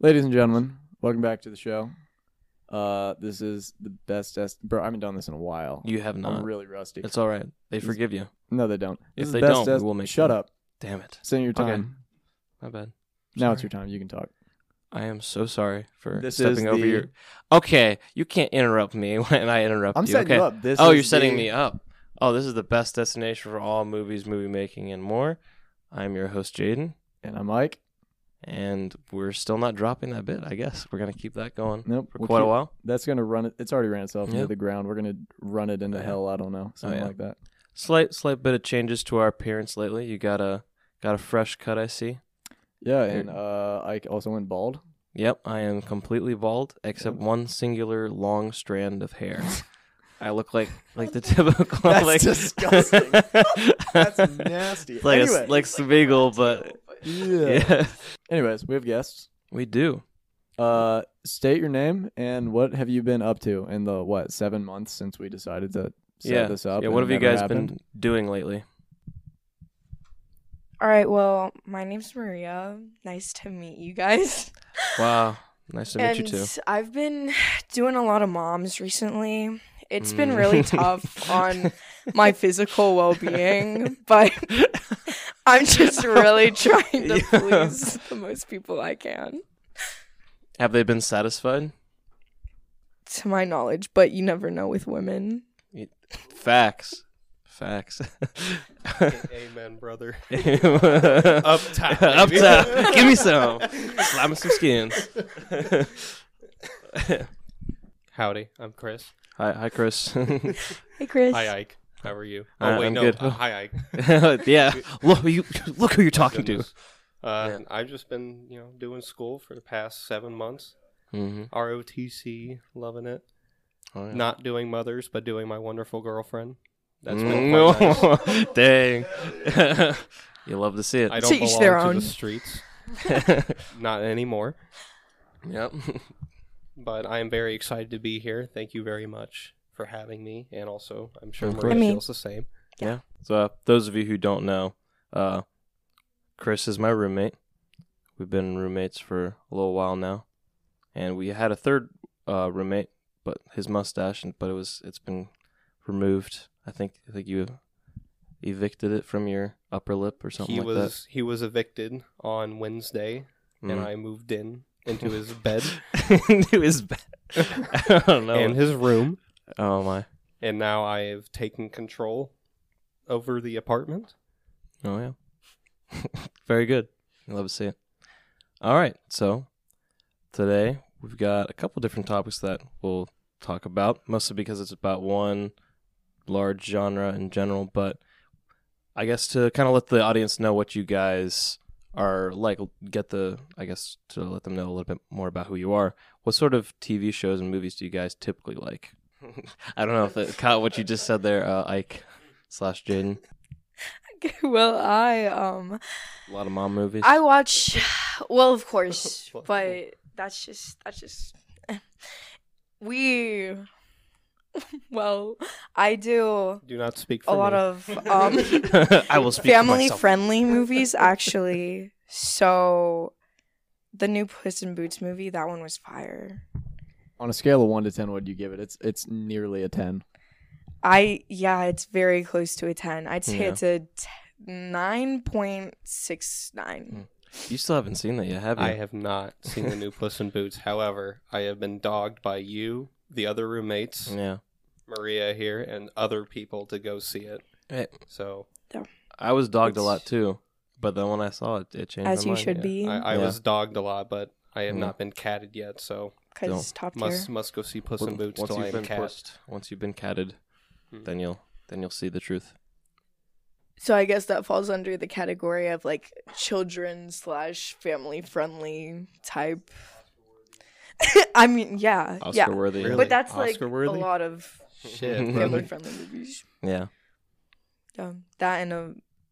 Ladies and gentlemen, welcome back to the show. Uh, this is the best est- bro. I haven't done this in a while. You have not. I'm really rusty. It's all right. They forgive you. no, they don't. This If is they best don't, we will make Shut up. Damn it. Send your Okay. time. My bad. Now it's your time. You can talk. I am so sorry for This stepping is over the- your. Okay, you can't interrupt me when I interrupt you. I'm you. setting okay. you up. This oh, is you're setting the- me up. Oh, this is the best destination for all movies, movie making, and more. I'm your host, Jaden, And I'm Mike. And we're still not dropping that bit. I guess we're gonna keep that going Nope. for we'll quite a while. That's gonna run it. It's already ran itself Yeah. into the ground. We're gonna run it into Oh, hell. I don't know, something yeah. like that. Slight, slight bit of changes to our appearance lately. You got a got a fresh cut, I see. Yeah, and uh, I also went bald. Yep, I am completely bald except one singular long strand of hair. I look like like the typical That's like disgusting. That's nasty. Like Anyway. a, like Smeagol, but Yeah. yeah, Anyways, we have guests. we do. Uh, state your name and what have you been up to in the what seven months since we decided to set yeah, this up? yeah. and What have you guys happened? been doing lately? All right, well, my name's Maria. Nice to meet you guys. Wow, nice to meet and you too. I've been doing a lot of moms recently. It's been Mm. really tough on my physical well-being, but I'm just really trying to Yeah. please the most people I can, Have they been satisfied? to my knowledge. But you never know with women. Facts, facts. Amen, brother. Up Up top, up top. Give me some. Slap me some skins. Howdy, I'm Chris. hi, hi, Chris. Hey, Chris. Hi, Ike. How are you? Uh, Oh wait, I'm no. good. uh, hi, Ike. yeah, look who you look who you're talking to. Uh, Yeah. I've just been, you know, doing school for the past seven months. Mm-hmm. ROTC, loving it. Oh, yeah. Not doing mothers, but doing my wonderful girlfriend. That's Mm, been quite nice. Dang. you love to see it. I don't each belong their to the streets, not anymore. yep. But I am very excited to be here. Thank you very much for having me, and also I'm sure Of Maria. I mean- feels the same. Yeah. So uh, those of you who don't know, uh, Chris is my roommate. We've been roommates for a little while now, and we had a third uh, roommate, but his mustache, but it was it's been removed. I think I think you evicted it from your upper lip or something he like was he was evicted on Wednesday, that. and I moved in into his bed Mm. into his bed. I don't know. and his room, oh my. and now I have taken control over the apartment. Oh yeah. Very good. I love to see it. All right. So today we've got a couple different topics that we'll talk about, mostly because it's about one large genre in general, but I guess to kind of let the audience know what you guys are like get the I guess to let them know a little bit more about who you are. What sort of TV shows and movies do you guys typically like? I don't know if it caught what you just said there, uh, Ike slash Jaden. well, I um, A lot of mom movies. I watch. Well, of course, but that's just that's just. We. Well, I do Do not speak for a lot of um I will speak family myself. friendly movies actually. So, the new Puss in Boots movie, that one was fire. On a scale of one to ten, what do you give it? It's it's nearly a ten. I yeah, it's very close to a ten. I'd say Yeah. it's a nine point six nine. Hmm. You still haven't seen that yet, have you? I have not seen the new Puss in Boots. However, I have been dogged by you, the other roommates, Yeah. Maria here, and other people to go see it. Hey, So I was dogged a lot too, but then when I saw it, it changed. As my you mind, should yeah. be, I, I Yeah. was dogged a lot, but I have Yeah. not been catted yet. So because top tier. must must go see Puss in Boots once till you've am been cat. pussed, once you've been catted, Hmm. then you'll then you'll see the truth. So I guess that falls under the category of like children slash family friendly type. I mean, yeah, Oscar yeah, worthy. Really? but that's like a lot of Shit, Family family friendly movies. Yeah. Yeah, that and uh,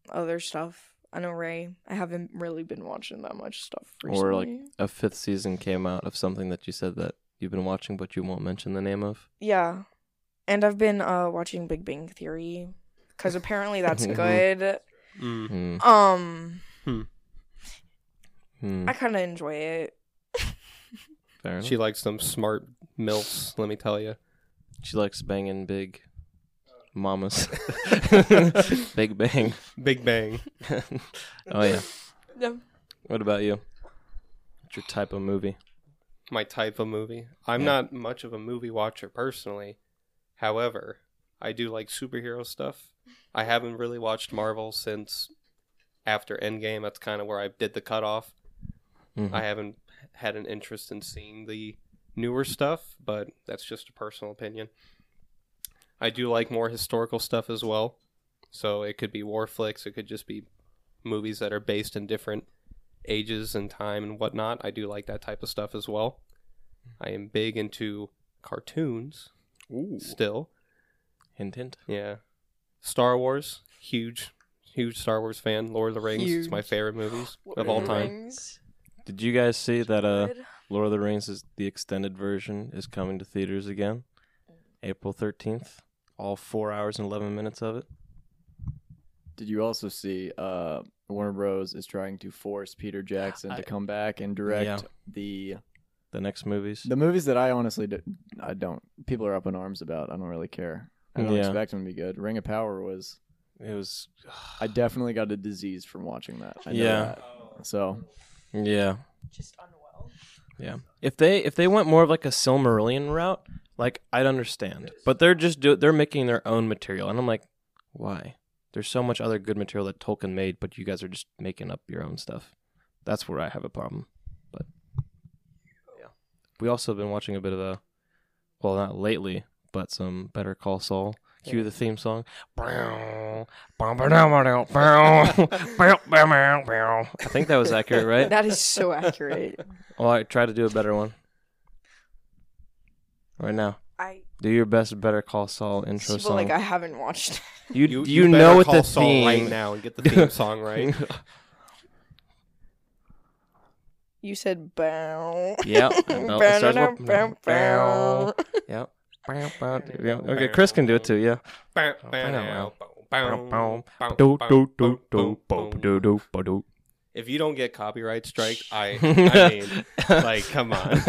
other stuff. I know Ray. I haven't really been watching that much stuff recently. Or, like, A fifth season came out of something that you said that you've been watching, but you won't mention the name of. yeah, and I've been uh watching Big Bang Theory because apparently that's good. Mm. Hmm. Um, Hmm. I kind of enjoy it. Fair enough. She likes them smart milfs. Let me tell you. She likes banging big mamas. big bang. Big Bang. oh yeah. No. What about you? What's your type of movie? My type of movie. I'm Yeah. not much of a movie watcher personally. However, I do like superhero stuff. I haven't really watched Marvel since after Endgame. That's kind of where I did the cutoff. Mhm. I haven't had an interest in seeing the newer stuff, but that's just a personal opinion. I do like more historical stuff as well. So it could be war flicks, it could just be movies that are based in different ages and time and whatnot. I do like that type of stuff as well. I am big into cartoons Ooh. still. Hint hint. Yeah. Star Wars, huge, huge Star Wars fan. Lord of the Rings, it's my favorite movies of all time. Rings. Did you guys see that uh Lord of the Rings is the extended version is coming to theaters again? April 13th. All 4 hours and 11 minutes of it. Did you also see uh, Warner Bros. is trying to force Peter Jackson I- to come back and direct Yeah. the The next movies. the movies that I honestly do, I don't. People are up in arms about. I don't really care. I don't Yeah. expect them to be good. Ring of Power was. It was I definitely got a disease from watching that. I know Yeah. that. So yeah. Just unwell. Yeah. If they if they went more of like a Silmarillion route, like I'd understand. But they're just do they're making their own material and I'm like, why? There's so much other good material that Tolkien made, but you guys are just making up your own stuff. That's where I have a problem. But yeah. We also have been watching a bit of a well, not lately, but some Better Call Saul. Cue the theme song. I think that was accurate, right? That is so accurate. Well, I try to do a better one. Right now. I Do your best Better Call Saul intro feel song. like I haven't watched. you You, you, better know what the Saul theme right now and get the theme song right. You said bow. Yep. and bell- it starts with Bow, bow, bow. yeah. Bow, bow, yeah. Okay, Chris can do it too. Yeah. If you don't get copyright strike, I I mean, like, come on,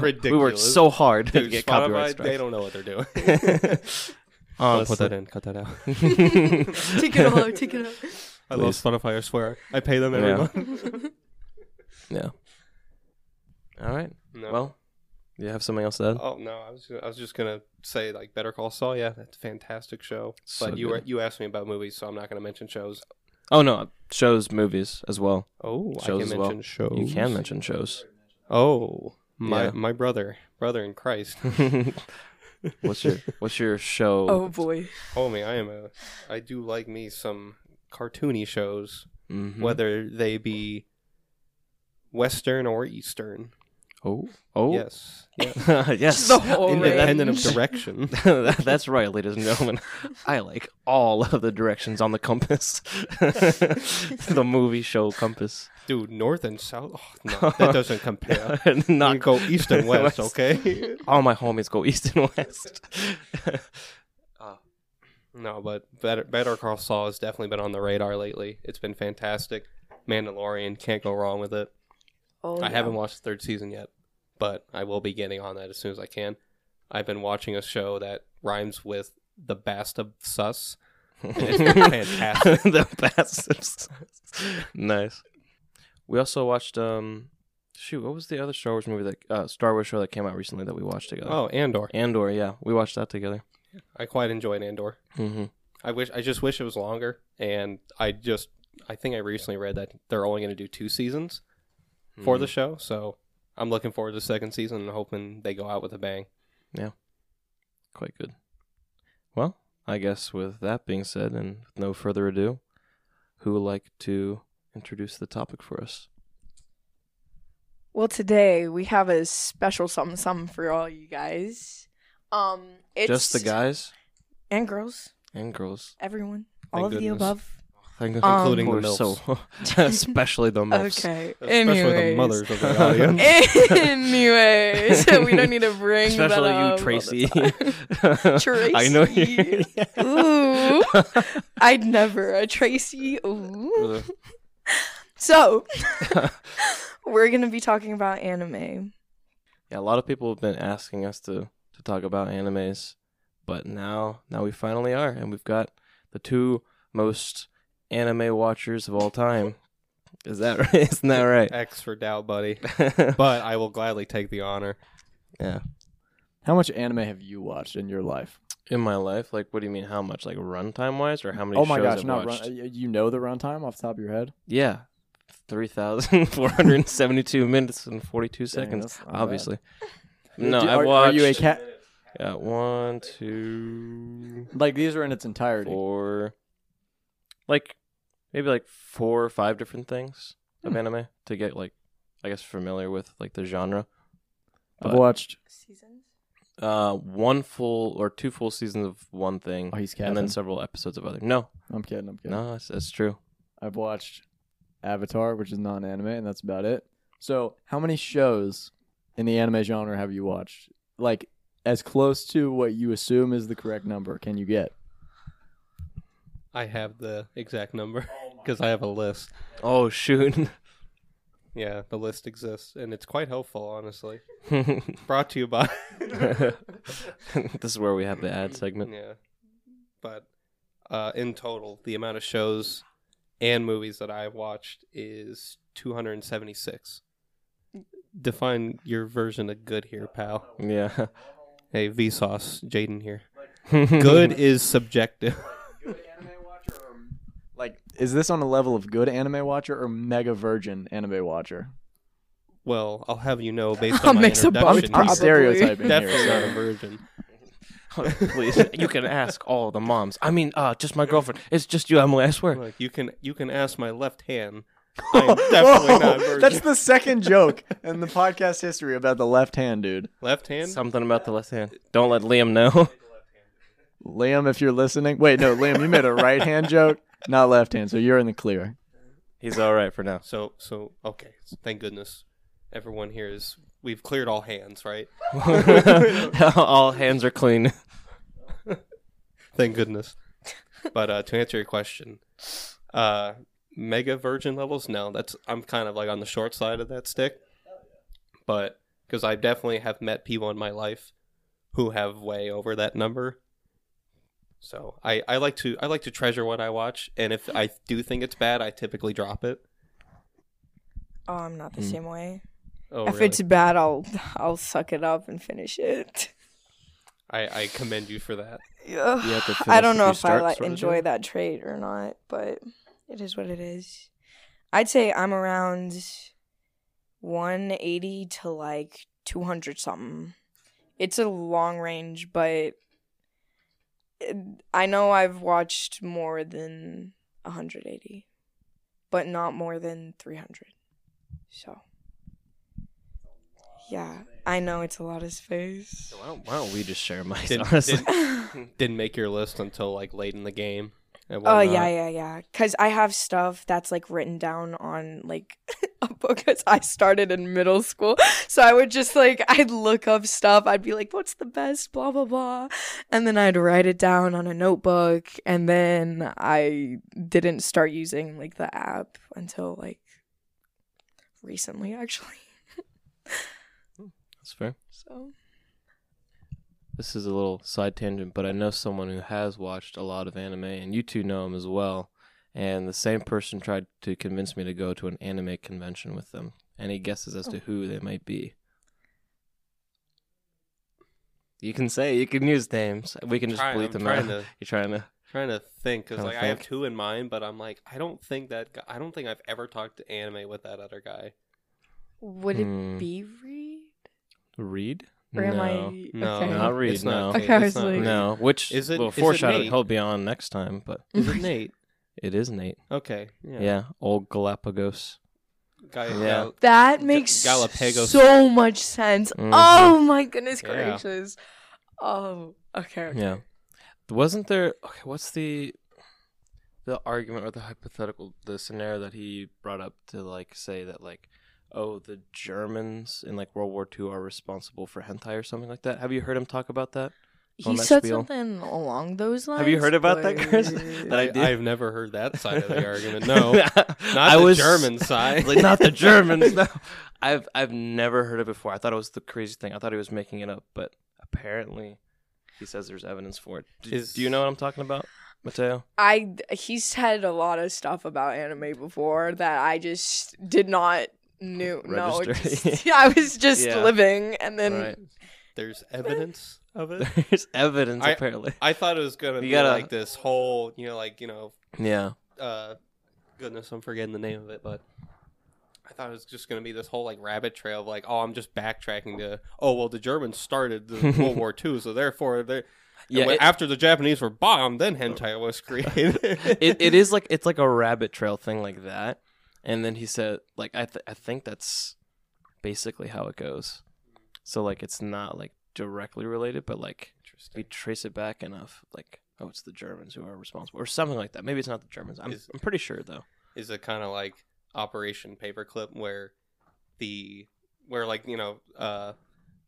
ridiculous. We worked so hard to Dude, get Spotify, copyright they don't know what they're doing. Um, don't put that in. Cut that out. Take it all out. Take it out. I love Please. Spotify. I swear. I pay them every Yeah. month. Yeah. All right. No. Well, you have something else to add? Oh no, I was I was just gonna say like Better Call Saul. Yeah, that's a fantastic show. So but you were, you asked me about movies, so I'm not gonna mention shows. Oh no, shows, movies as well. Oh, I Shows can as well. mention shows. You can mention shows. Oh, my Yeah. my brother, brother in Christ. what's your What's your show? Oh boy. Oh me, I am a. I do like me some cartoony shows, Mhm. whether they be Western or Eastern. Oh, oh, Yes, yes. yes. The whole Independent of direction. That's right, ladies and gentlemen. I like all of the directions on the compass. the movie show compass. Dude, north and south. Oh, no, that doesn't compare. Not Not go east and west, West. okay? All my homies go east and west. Ah. No, but Better, Better Call Saul has definitely been on the radar lately. It's been fantastic. Mandalorian, can't go wrong with it. Oh, I yeah. haven't watched the third season yet, but I will be getting on that as soon as I can. I've been watching a show that rhymes with the best of sus. It's been fantastic. the bastards. nice. We also watched um shoot, what was the other Star Wars movie that uh Star Wars show that came out recently that we watched together? Oh, Andor. Andor, yeah. We watched that together. I quite enjoyed Andor. hmm I wish I just wish it was longer and I just I think I recently read that they're only going to do two seasons for Mm-hmm. the show, so I'm looking forward to the second season and hoping they go out with a bang. Yeah. Quite good. Well, I guess with that being said and with no further ado, who would like to introduce the topic for us? Well, today we have a special something something for all you guys. Um, it's Just the guys and girls, and girls. everyone, Thank all of goodness. the above. Thank Um, Including the MILFs. so especially the MILFs. Okay. Especially Anyways. the mothers of the audience. Anyways, we don't need to bring Especially that you, up Tracy. Tracy. I know you. Ooh, I'd never a Tracy. Ooh. So, we're gonna be talking about anime. yeah, a lot of people have been asking us to to talk about animes, but now now we finally are, and we've got the two most anime watchers of all time. Is that right? Isn't that right? X for doubt, buddy. But I will gladly take the honor. yeah. How much anime have you watched in your life? In my life, like, what do you mean? How much? Like runtime wise, or how many? oh my shows gosh, I've not watched? run, you know the runtime off the top of your head? Yeah, three thousand four hundred seventy-two minutes and forty-two Dang, seconds. that's Obviously, bad. no. Do- I are, watched. are you a cat? Yeah, one, two, Like these are in its entirety. four, like maybe like four or five different things of Hmm. anime to get like, I guess familiar with like the genre. I've but- watched. Seasons. Uh, one full or two full seasons of one thing, Oh, he's and then several episodes of other. No, I'm kidding. I'm kidding. no, that's, that's true. I've watched Avatar, which is non-anime, and that's about it. So, how many shows in the anime genre have you watched? Like, as close to what you assume is the correct number can you get? I have the exact number because I have a list. Oh shoot. Yeah, the list exists, and it's quite helpful, honestly. Brought to you by. this is where we have the ad segment. yeah, but uh, in total, the amount of shows and movies that I've watched is 276. Define your version of good here, pal. Yeah. Hey, Vsauce, Jaden here. Good is subjective. Like, is this on a level of good anime watcher or mega virgin anime watcher? Well, I'll have you know based A on my mix of both, introduction, I'm Probably. stereotyping definitely here. not a virgin. Please, you can ask all the moms. I mean, uh, just my girlfriend. It's just you, Emily. I swear. Look, you can you can ask my left hand. I'm definitely not a virgin. That's the second joke in the podcast history about the left hand, dude. left hand. Something about the left hand. Don't let Liam know. Liam, if you're listening, wait, no, Liam, you made a right hand joke, not left hand, so you're in the clear. He's all right for now. So so okay. Thank goodness, everyone here is. We've cleared all hands, right? all hands are clean. Thank goodness. But uh, to answer your question, uh, mega virgin levels, no, that's I'm kind of like on the short side of that stick. But because I definitely have met people in my life who have way over that number. So I, I like to I like to treasure what I watch, and if I do think it's bad, I typically drop it. Oh, I'm not the Hmm. same way. Oh, if really? it's bad, I'll I'll suck it up and finish it. I, I commend you for that. Yeah. You have to I finish don't know you if I start like sort of enjoy deal? that trait or not, but it is what it is. I'd say I'm around 180 to like 200 something. It's a long range, but it- I know I've watched more than 180, but not more than 300. So, yeah, I know it's a lot of space. Why don't, why don't we just share my Didn't, honestly? didn't, didn't make your list until like late in the game. Oh yeah, yeah, yeah. Cause I have stuff that's like written down on like a book. Cause I started in middle school, so I would just like I'd look up stuff. I'd be like, "What's the best?" Blah blah blah, and then I'd write it down on a notebook. And then I didn't start using like the app until like recently, actually. Hmm, that's fair. So This is a little side tangent, but I know someone who has watched a lot of anime, and you two know him as well. And the same person tried to convince me to go to an anime convention with them. Any guesses as to who they might be? You can say, you can use names. We can just Try- bleep I'm them trying out. to- You're trying to. trying to think because Trying like to I have two in mind, but I'm like I don't think that guy, I don't think I've ever talked to anime with that other guy. would Hmm. it be Reed? Read? Or am no. I No, okay. Not Reed, It's not. no. Okay, I it's was not like- Reed. No, which Is it- Well, is it foreshadowing. He'll be on next time, but Is it Nate? it is Nate. Okay, Yeah, yeah, old Galapagos. Guy, Yeah. yeah. That Ga- makes Galapagos. so much sense. Mhm. Oh my goodness Yeah. gracious. Oh, okay. okay. Yeah. Wasn't there okay, what's the the argument or the hypothetical the scenario that he brought up to like say that like oh the Germans in like World War II are responsible for hentai or something like that? Have you heard him talk about that? He that said spiel? something along those lines. Have you heard about that, Chris? That I I, did? I've never heard that side of the argument. No, not I the was German side. like not the Germans. No. I've I've never heard it before. I thought it was the crazy thing. I thought he was making it up, but apparently he says there's evidence for it. Do, Is- do you know what I'm talking about, Mateo? I he's said a lot of stuff about anime before that I just did not knew. No, Register. just- I was just Yeah. living, and then Right. There's evidence of it. There's evidence I- apparently. I thought it was gonna You be gotta- like this whole, you know, like you know, Yeah. uh, goodness, I'm forgetting the name of it, but I thought it was just gonna be this whole like rabbit trail of like, oh, I'm just backtracking to, oh, well, the Germans started the World War II, so therefore they. Yeah, Yeah, it- after the Japanese were bombed, then hentai was created. it, it is like it's like a rabbit trail thing like that and then he said like i th- i think that's basically how it goes. So like it's not like directly related but like we trace it back enough like oh it's the germans who are responsible or something like that. Maybe it's not the germans. I'm, Is- I'm pretty sure though. Is it kind of like Operation Paperclip, where the where like you know uh,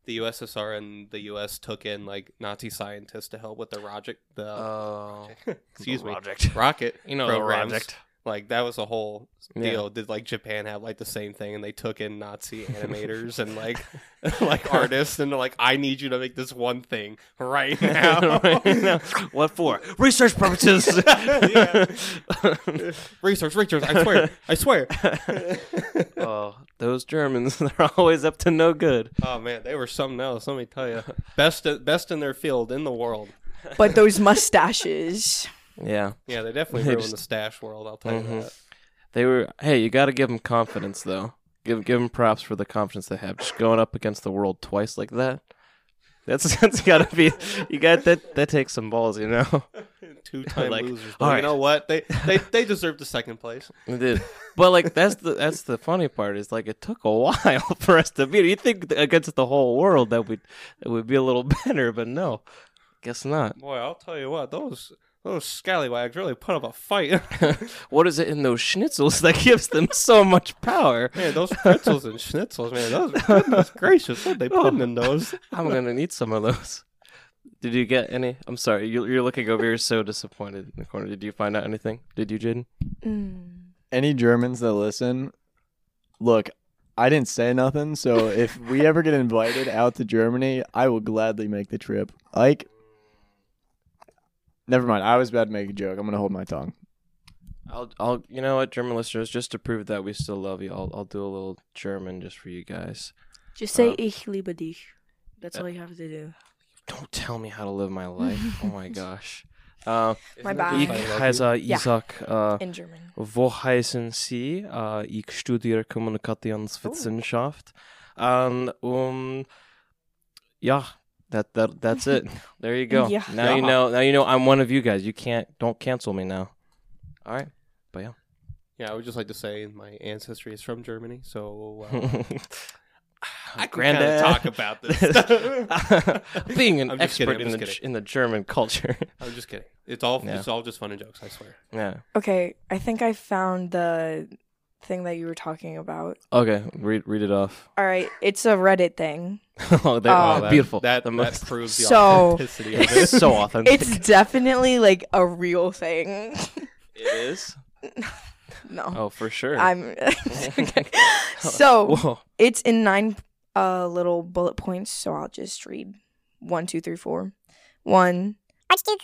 the USSR and the US took in like Nazi scientists to help with the rocket the oh. excuse me project rocket you know the project like that was a whole Yeah. deal. Did like Japan have like the same thing, and they took in Nazi animators and like like artists, and they're like, I need you to make this one thing right now. Right now. what for research purposes research, research. I swear, I swear. oh those germans they're always up to no good oh man, they were something else. Let me tell you, best best in their field in the world. but those mustaches. Yeah Yeah, they definitely They ruined just- the stash world. I'll tell Mhm. you that. They were. Hey, you got to give them confidence, though. Give give them props for the confidence they have. Just going up against the world twice like that. That's that's got to be. You got that. That takes some balls, you know. Two time Like, losers. all But you right. know what? They they they deserve the second place. It did. But like that's the that's the funny part is like it took a while for us to beat. You think against the whole world that would that would be a little better, but no, guess not. Boy, I'll tell you what. Those those scallywags really put up a fight. what is it in those schnitzels that gives them so much power? man, those pretzels and schnitzels, man. Those goodness gracious, what they putting in those? I'm gonna need some of those. Did you get any? I'm sorry, you, you're looking over here so disappointed in the corner. Did you find out anything? Did you, Jaden? Mm. Any Germans that listen, look, I didn't say nothing, so if we ever get invited out to Germany, I will gladly make the trip. Like, never mind. I was about to make a joke. I'm gonna hold my tongue. I'll, I'll, you know what, German listeners, just to prove that we still love you, I'll, I'll do a little German just for you guys. Just say Uh, ich liebe dich. That's uh, all you have to do. Don't tell me how to live my life. oh my gosh. Uh, My Isn't bad. ich just I heiße Ja. Isaac. Äh, In German. wo heißen Sie? Äh, ich studiere Kommunikationswissenschaft. Und um, ja, that that that's it. There you go. Ja. Now you know. Now you know I'm one of you guys. You can't. Don't cancel me now. All right. But Yeah, Yeah, I would just like to say my ancestry is from Germany, so uh, I can kinda Granddad. talk about this. Being an I'm just kidding, expert in the kidding. in the German culture. I'm just kidding. It's all Yeah. it's all just fun and jokes. I swear. yeah. Okay, I think I found the thing that you were talking about. Okay. Read read it off. All right, it's a Reddit thing. oh, they, Oh, oh, that- beautiful. That the that proves the So- authenticity of it. it's so authentic. It's definitely like a real thing. it is. no. Oh, for sure. I'm okay. So Whoa. it's in nine uh little bullet points, so I'll just read one, two, three, four. One. Archduke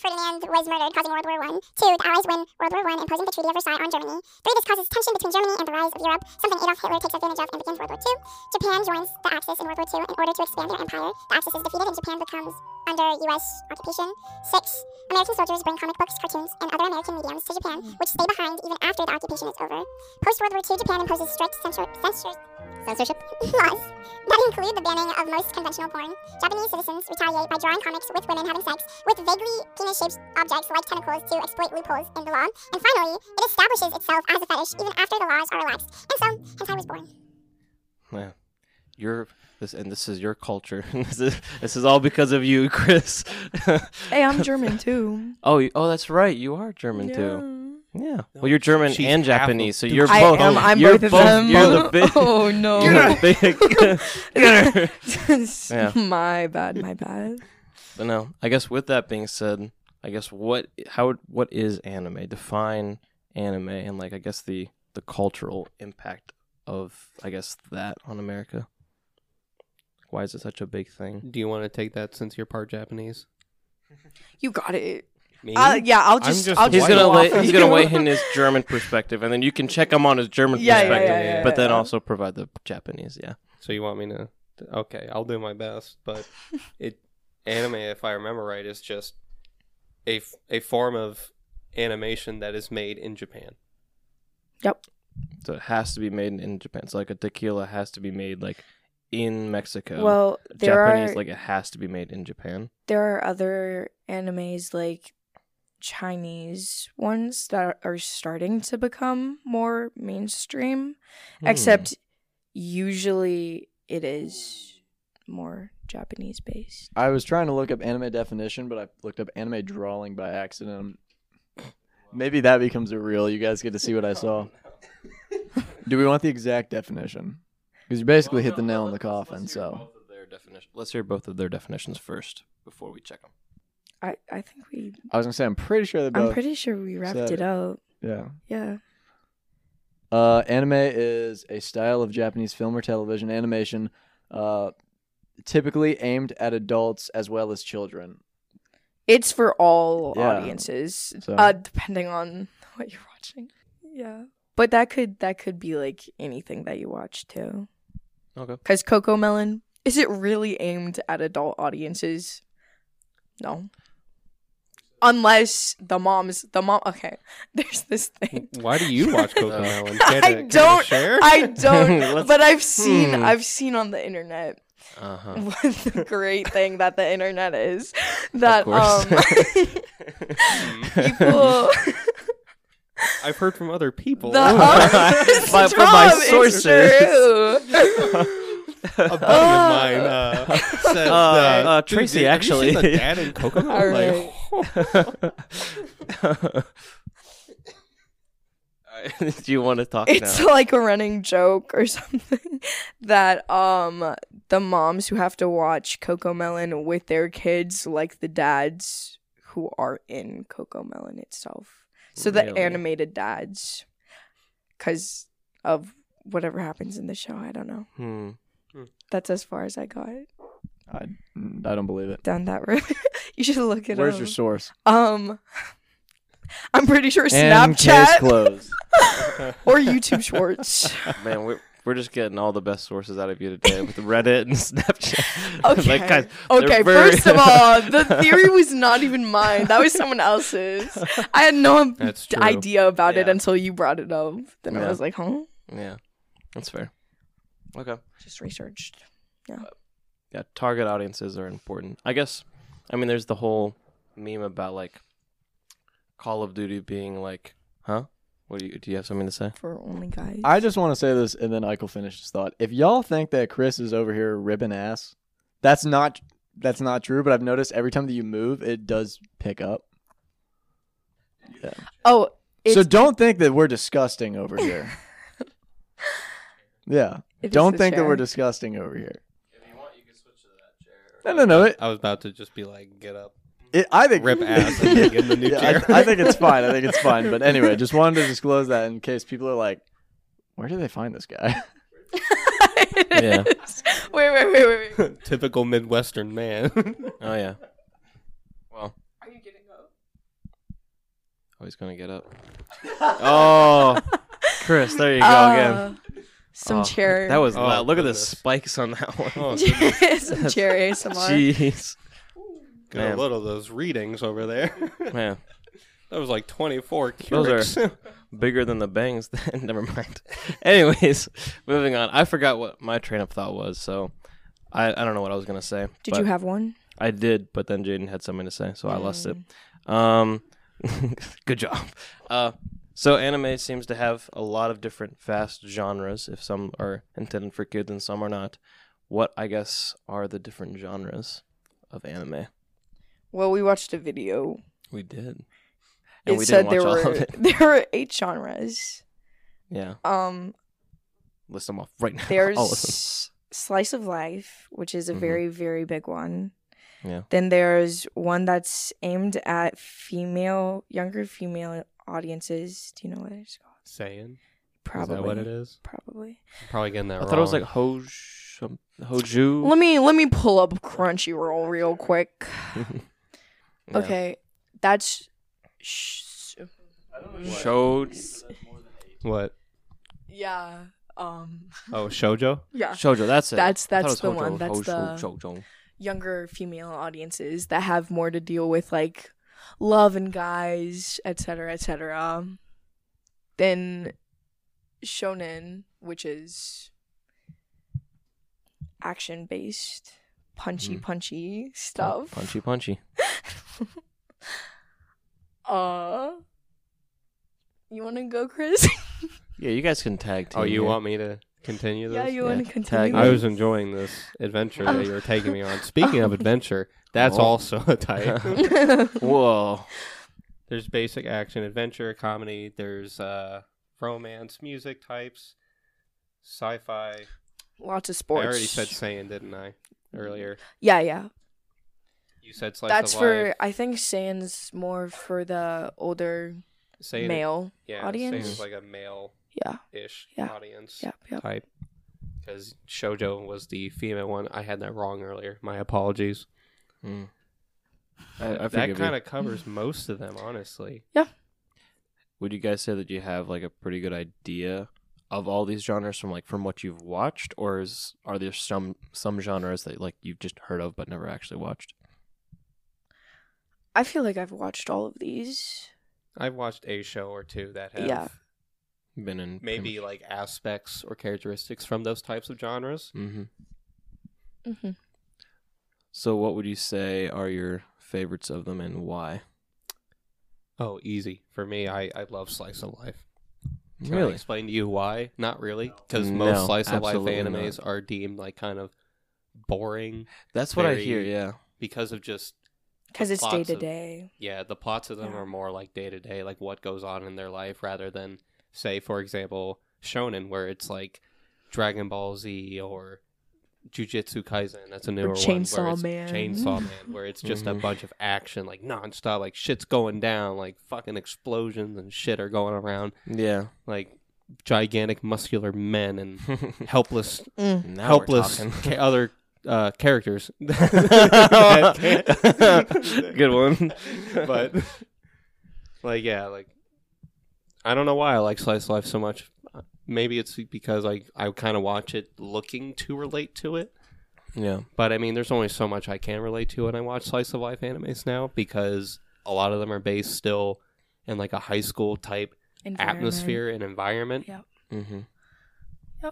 Ferdinand was murdered, causing World War One. Two, the Allies win World War One, imposing the Treaty of Versailles on Germany. Three, this causes tension between Germany and the rise of Europe, something Adolf Hitler takes advantage of and begins World War Two. Japan joins the Axis in World War Two in order to expand their empire. The Axis is defeated and Japan becomes under U.S. occupation. Six, American soldiers bring comic books, cartoons, and other American mediums to Japan, which stay behind even after the occupation is over. Post World War II, Japan imposes strict censor- censor- censorship laws that include the banning of most conventional porn. Japanese citizens retaliate by drawing comics with women having sex with vaguely penis-shaped objects like tentacles to exploit loopholes in the law. And finally, it establishes itself as a fetish even after the laws are relaxed. And so, hentai was born. Man, you're this, and this is your culture. this is this is all because of you, Chris. Hey, I'm German too. oh, you, oh, that's right. You are German too. Yeah. Well, you're German she's and half of- Japanese, so you're I both. am. I'm you're both of them. You're the big. Oh no. You're the big. Yeah. my bad. My bad. but no, I guess with that being said, I guess what how what is anime? Define anime and like I guess the the cultural impact of I guess that on America? Why is it such a big thing? Do you want to take that since you're part Japanese? You got it. Me? Uh, yeah, I'll just. just I'll. He's just gonna go lay, he's gonna weigh in his German perspective, and then you can check him on his German Yeah, yeah, perspective, yeah, yeah, but then yeah. also provide the Japanese. Yeah. So you want me to? Okay, I'll do my best. But it anime, if I remember right, is just a a form of animation that is made in Japan. Yep. So it has to be made in Japan. So like a tequila has to be made like in Mexico. Well, there Japanese are like it has to be made in Japan. there are other animes like Chinese ones that are starting to become more mainstream. Hmm. Except usually it is more Japanese based. I was trying to look up anime definition, but I looked up anime drawing by accident. Maybe that becomes a reel. You guys get to see what I saw. Do we want the exact definition? Because you basically hit the nail in the coffin. So both of their definition. Let's hear both of their definitions first before we check them. I, I think we I was gonna say I'm pretty sure they both. I'm pretty sure we wrapped said it it. out. yeah. Yeah. Uh, anime is a style of Japanese film or television animation, uh, typically aimed at adults as well as children. It's for all Yeah. audiences. So- Uh depending on what you're watching. Yeah. But that could that could be like anything that you watch too. Okay. Cuz CoComelon is it really aimed at adult audiences? No. Unless the moms the mom okay. There's this thing. Why do you watch CoComelon? I Can I- can don't- share. I don't but I've seen Hmm. I've seen on the internet Uh huh. what the great thing that the internet is that um people I've heard from other people. the um, By- from my Stop, it's sources. True. a buddy of mine uh, said, Uh, uh, uh, "Dude, Tracy, did- have you seen actually." the dad in CoComelon? All Like, Do you want to talk it's now? like a running joke or something that um the moms who have to watch CoComelon with their kids like the dads who are in CoComelon itself. So the Really? animated dads cuz of whatever happens in the show, I don't know. Hmm. That's as far as I got I, I don't believe it. down that road. you should look it Where's up. your source? um I'm pretty sure And case Snapchat closed. or YouTube Shorts. Man, we're we're just getting all the best sources out of you today with Reddit and Snapchat. Okay. like, guys, Okay, very- first of all, the theory was not even mine. That was someone else's. I had no idea about it until you brought it up. Then I was like, huh? yeah, that's fair. Okay. Just researched. Yeah, Yeah, target audiences are important. I guess. I mean, there's the whole meme about like Call of Duty being like, huh? What do you do? You have something to say? For only guys. I just want to say this, and then Ike'll finish his thought. If y'all think that Chris is over here ribbing ass, that's not that's not true. But I've noticed every time that you move, it does pick up. Yeah. oh, it's, so don't think that we're disgusting over here. yeah. It's Don't the think that we're disgusting over here. If you want, you can switch to that chair. No, no, no. It, I was about to just be like, get up, it I think rip ass, and get in the new Yeah, chair. I, I think it's fine. I think it's fine. But anyway, just wanted to disclose that in case people are like, "Where do they find this guy?" Yeah. Wait, wait, wait, wait, wait. Typical Midwestern man. Oh yeah. Well, Are you getting up? oh, he's gonna get up. oh, Chris, there you go uh, again. Some Oh, chair. That was Oh, loud. Look at the spikes on that one. oh, some chair ASMR. Jeez, got a little of those readings over there. man, that was like 24 Those Keurigs. bigger than the bangs. Then never mind. Anyways, moving on. I forgot what my train of thought was, so I, I don't know what I was gonna say. Did you have one? I did, but then Jaden had something to say, so I lost it. Mm. Um, good job. Uh, so anime seems to have a lot of different fast genres. If some are intended for kids and some are not. What I guess are the different genres of anime? Well, we watched a video. We did, It and we said didn't watch there all were of it. there were eight genres. Yeah, Um, list them off right now. there's of slice of life, which is a Mhm. very very big one. Yeah. Then there's one that's aimed at female, younger female audiences. Do you know what it's called? Seinen. Probably. Is that what it is? Probably. I'm probably getting that I wrong. thought it was like Hoj some- Hoju. Let me let me pull up Crunchyroll real quick. Yeah. Okay, that's sh- Showed what? yeah. Um, Oh, shojo. yeah. Shoujo. That's it. That's- that's it was the one. That's Hojo, the- Shoujo. Younger female audiences that have more to deal with like love and guys, etc., etc. Then shonen, which is action based, punchy, Mhm. punchy stuff. Punchy, punchy. Uh, you want to go, Chris? Yeah, you guys can tag team. Oh, you here. want me to continue this? yeah, you Yeah, want to continue? I was enjoying this adventure that you were taking me on. Speaking of adventure, that's Oh. also a type. Whoa. There's basic action, adventure, comedy. There's uh, romance, music types, sci-fi. Lots of sports. I already said seinen, didn't I? Earlier, Yeah, yeah. you said slice That's of for life. I think seinen's more for the older Seinen male. yeah, audience. Seinen is like a male-ish Yeah. Yeah. audience Yep. Yep. type. Because shojo was the female one. I had that wrong earlier. My apologies. Mm. I, I that kind of covers most of them, honestly. Yeah would you guys say that you have like a pretty good idea of all these genres from like from what you've watched, or is are there some some genres that like you've just heard of but never actually watched? I feel like I've watched all of these. I've watched a show or two that have Yeah. Been in maybe like aspects or characteristics from those types of genres. Mm-hmm. Mm-hmm. So, what would you say are your favorites of them and why? Oh, easy for me. I I love slice of life. Can I Really? explain to you why? Not really, because No, most slice of life animes not. are deemed like kind of boring That's what I hear. Yeah. because of just Because it's day to day. yeah the plots of them Yeah. are more like day to day, like what goes on in their life, rather than say, for example, Shonen, where it's like Dragon Ball Z or Jujutsu Kaisen. That's a newer one. Chainsaw where it's Man. Chainsaw Man, where it's just a Mhm. bunch of action, like nonstop, like shit's going down, like fucking explosions and shit are going around, Yeah. like gigantic muscular men and helpless Mm. helpless ca- other uh, characters. Good one. but like yeah, like I don't know why I like slice of life so much. Maybe it's because I I kind of watch it looking to relate to it. Yeah. But I mean, there's only so much I can relate to when I watch slice of life animes now because a lot of them are based still in like a high school type Environment. atmosphere and environment. Yeah. Mm-hmm.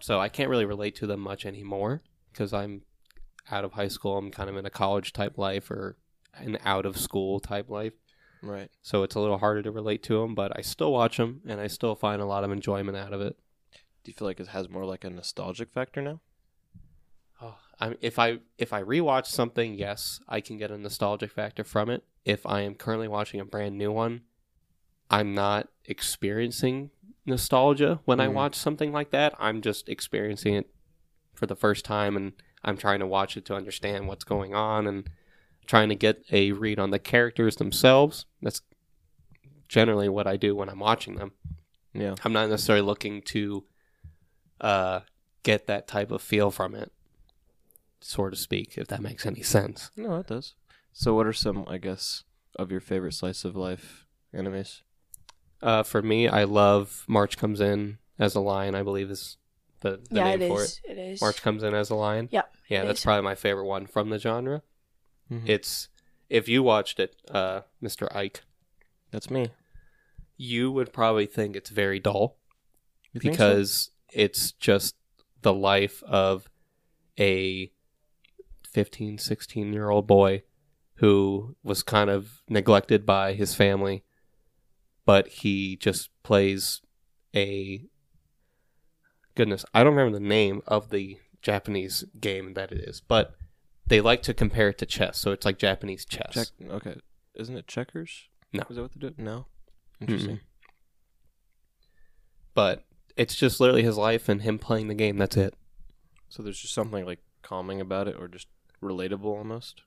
So I can't really relate to them much anymore because I'm out of high school. I'm kind of in a college type life or an out of school type life. Right. So it's a little harder to relate to them, but I still watch them and I still find a lot of enjoyment out of it. Do you feel like it has more like a nostalgic factor now? Oh, I if I if I rewatch something, yes, I can get a nostalgic factor from it. If I am currently watching a brand new one, I'm not experiencing nostalgia when I Mm. watch something like that. I'm just experiencing it for the first time and I'm trying to watch it to understand what's going on and trying to get a read on the characters themselves. That's generally what I do when I'm watching them. Yeah. I'm not necessarily looking to uh, get that type of feel from it, so to speak, if that makes any sense. No, it does. So, what are some, I guess, of your favorite slice of life animes? Uh, for me, I love March Comes In as a Lion, I believe is the, the Yeah, name it for is. it. It is. March Comes In as a Lion. Yeah, Yeah, that's is. probably my favorite one from the genre. Mhm. It's, if you watched it, uh, Mr. Ike, That's me. you would probably think it's very dull. You think so? because it's just the life of a 15 16 year old boy who was kind of neglected by his family but he just plays a goodness i don't remember the name of the japanese game that it is but they like to compare it to chess so it's like japanese chess Check. Okay. Isn't it checkers? No. Is that what they do? No. Interesting. but it's just literally his life and him playing the game that's it So there's just something like calming about it, or just relatable almost.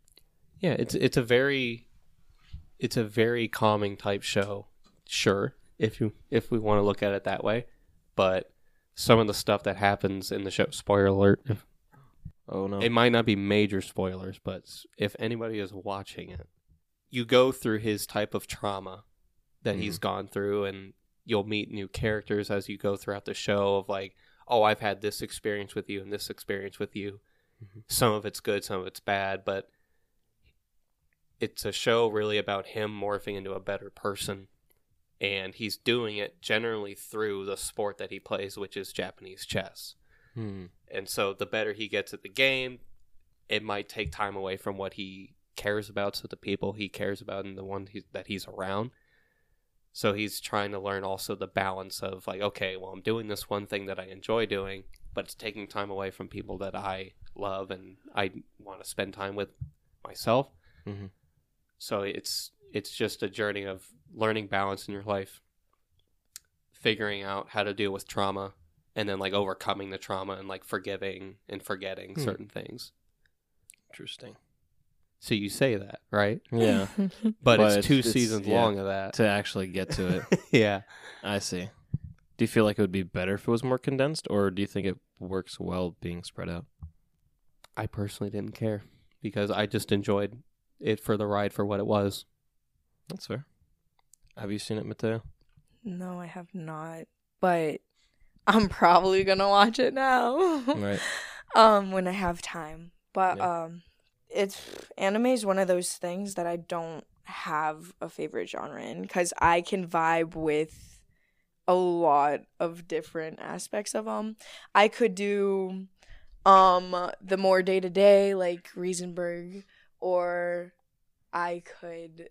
Yeah, it's it's a very it's a very calming type show. Sure, if you if we want to look at it that way, but some of the stuff that happens in the show. Spoiler alert. Oh no. It might not be major spoilers, but if anybody is watching it, you go through his type of trauma that he's gone through, and you'll meet new characters as you go throughout the show. Of like, oh, I've had this experience with you and this experience with you. Mhm. Some of it's good, some of it's bad, but it's a show really about him morphing into a better person. And he's doing it generally through the sport that he plays, which is Japanese chess. Hmm. And so the better he gets at the game, it might take time away from what he cares about to the people he cares about and the one he, that he's around. So he's trying to learn also the balance of like, okay, well, I'm doing this one thing that I enjoy doing, but it's taking time away from people that I love and I want to spend time with myself. Mhm. So it's it's just a journey of learning balance in your life, figuring out how to deal with trauma, and then like overcoming the trauma and like forgiving and forgetting Hmm. certain things. Interesting. So you say that, right? Yeah. But, But it's it's- two it's- seasons yeah. long of that. to actually get to it. yeah. I see. Do you feel like it would be better if it was more condensed, or do you think it works well being spread out? I personally didn't care because I just enjoyed it for the ride for what it was. That's fair. Have you seen it, Mateo? no, I have not. But I'm probably gonna watch it now. Right. um when I have time. But Yeah. um it's anime is one of those things that I don't have a favorite genre in cuz I can vibe with a lot of different aspects of them. I could do um the more day to day like Riesenberg or I could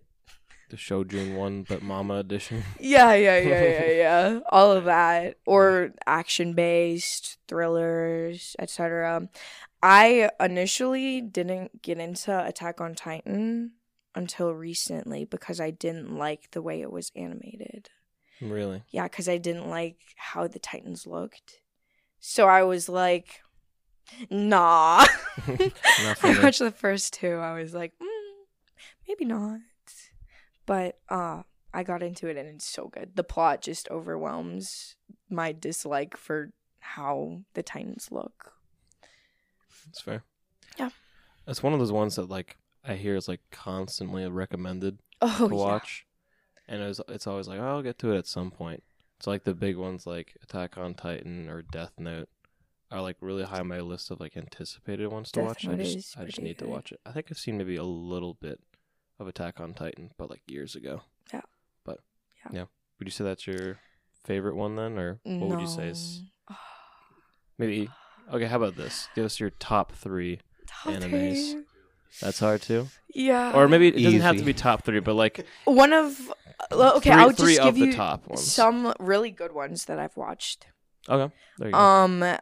The Shojun one, but Mama edition. yeah, yeah, yeah, yeah, yeah. All of that, or action-based thrillers, etc. I initially didn't get into Attack on Titan until recently because I didn't like the way it was animated. really? Yeah, because I didn't like how the Titans looked. So I was like, nah. I watched the first two. I was like, mm, maybe not. But uh, I got into it and it's so good. The plot just overwhelms my dislike for how the Titans look. That's fair. Yeah. It's one of those ones that like I hear is like constantly recommended Oh, to yeah. watch, and it's it's always like oh, I'll get to it at some point. It's like the big ones like Attack on Titan or Death Note are like really high on my list of like anticipated ones to Death watch. I just I just need to watch it. I think I've seen maybe a little bit of Attack on Titan, but like years ago. Yeah. But Yeah. yeah, would you say that's your favorite one then, or what would you say is maybe? Okay, how about this? Give us your top three. Top Animes. three. That's hard too. Yeah. Or maybe it doesn't have to be top three, but like one of. well, Okay, three, I'll three just give the you top ones. some really good ones that I've watched. Okay, there you go. Um,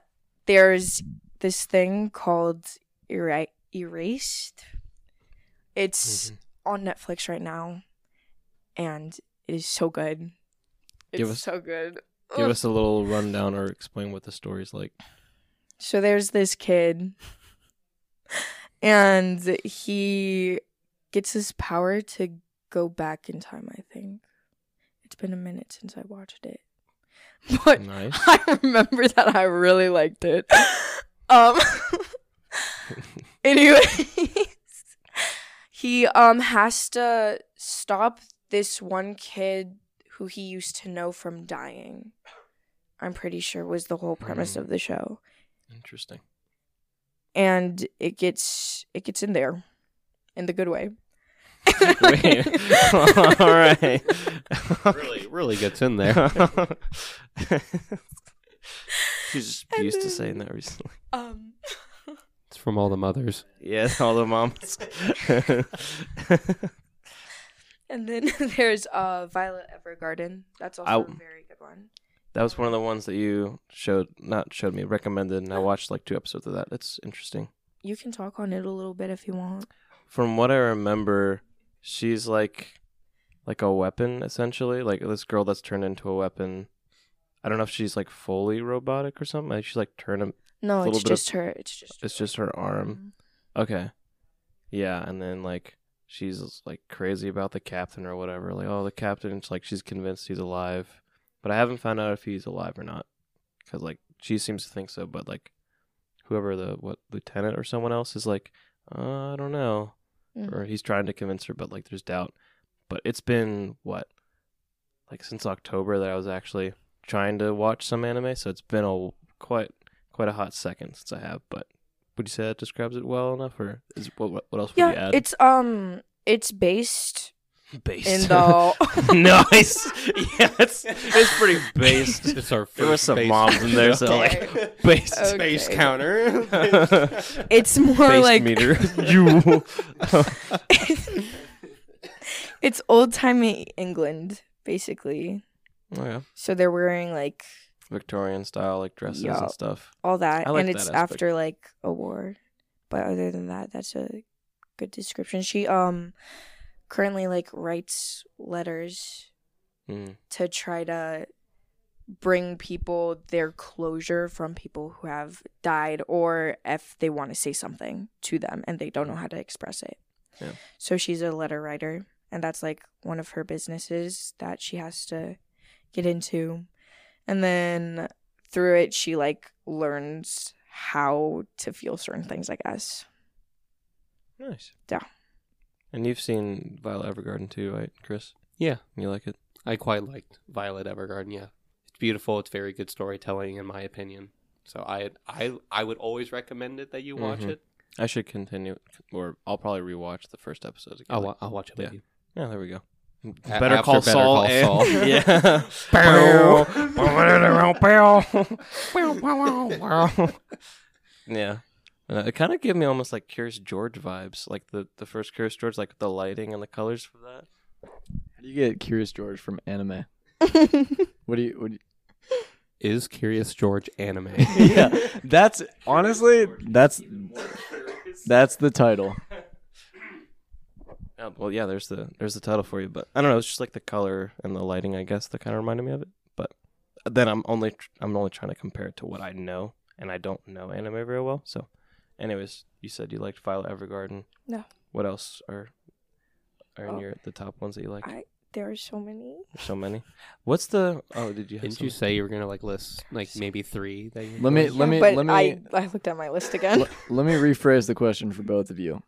there's this thing called Era- Erased. It's Mhm. On Netflix right now, and it is so good. It's Give us- so good. Give Ugh. us a little rundown or explain what the story's like. So there's this kid, and he gets his power to go back in time. I think it's been a minute since I watched it, but Nice. I remember that I really liked it. Um. anyways, he um has to stop this one kid who he used to know from dying. I'm pretty sure was the whole premise Hmm. of the show, Interesting. and it gets it gets in there, in the good way. All right. Really, really gets in there. She's just And used to saying that recently. Um. It's from all the mothers. Yeah, all the moms. And then there's uh Violet Evergarden. That's also I- a very good one. that was one of the ones that you showed, not showed me, recommended, and I watched like two episodes of that. It's interesting. You can talk on it a little bit if you want. From what I remember, she's like, like a weapon essentially, like this girl that's turned into a weapon. I don't know if she's like fully robotic or something. Like she's like turned. No, it's bit of- just her. It's just. It's just her arm. Okay. Yeah, and then like she's like crazy about the captain or whatever. Like, oh, the captain's like she's convinced he's alive, but I haven't found out if he's alive or not. Because like she seems to think so, but like whoever the what lieutenant or someone else is like, uh, I don't know, Mhm. or he's trying to convince her, but like there's doubt. But it's been what, like since October that I was actually trying to watch some anime, so it's been a quite quite a hot second since I have. But would you say that describes it well enough, or is what what, what else would you Yeah, add? it's um, it's based based in the. nice. Yeah, it's it's pretty based. It's our There was some base- moms in there, so like based Okay. Space counter. It's more base like meter. you. it's old timey England, basically. oh yeah, So they're wearing like Victorian style like dresses Yeah. and stuff. all that, like and that it's aspect. after like a war. But other than that, that's a good description. She um currently like writes letters Mm. to try to bring people their closure from people who have died or if they want to say something to them and they don't know how to express it. Yeah. So she's a letter writer and that's like one of her businesses that she has to get into. And then through it she like learns how to feel certain things, I guess. Nice. Yeah. And you've seen Violet Evergarden too, right, Chris? Yeah. You like it? I quite liked Violet Evergarden. Yeah, it's beautiful. It's very good storytelling, in my opinion. So I I I would always recommend it that you watch Mhm. it. I should continue, or I'll probably rewatch the first episodes again. I'll, wa- I'll watch it with Yeah. you. yeah, there we go. A- Better after call Better Saul. Call and- Saul. yeah. yeah. Uh, it kind of gave me almost like Curious George vibes, like the, the first Curious George, like the lighting and the colors for that. How do you get Curious George from anime? What do you? What do you Is Curious George anime? yeah, that's honestly that's that's the title. Oh, well, yeah, there's the there's the title for you, but I don't know. It's just like the color and the lighting, I guess, that kind of reminded me of it. But then I'm only I'm only trying to compare it to what I know, and I don't know anime very well. So, anyways, you said you liked Violet Evergarden. No. What else are are in Oh. your the top ones that you like? I there are so many. So many. What's the? Oh, did you have Didn't some? you say you were gonna like list like maybe three that you? Let me enjoyed? let me but let me I I looked at my list again. l- let me rephrase the question for both of you.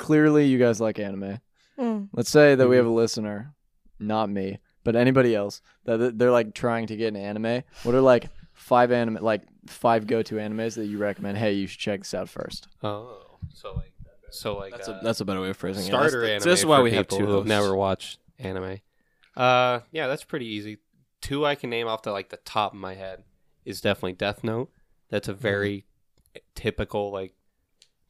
Clearly, you guys like anime. Mm. Let's say that we have a listener, not me, but anybody else that that they're like trying to get an anime. What are like five anime, like five go-to animes that you recommend? Hey, you should check this out first. Oh, so like so like That's uh, a that's a better way of phrasing starter it. anime. That's, the- this is why we have people two who've never watched anime. Uh, yeah, that's pretty easy. Two I can name off the like the top of my head is definitely Death Note. That's Mm-hmm. a very typical like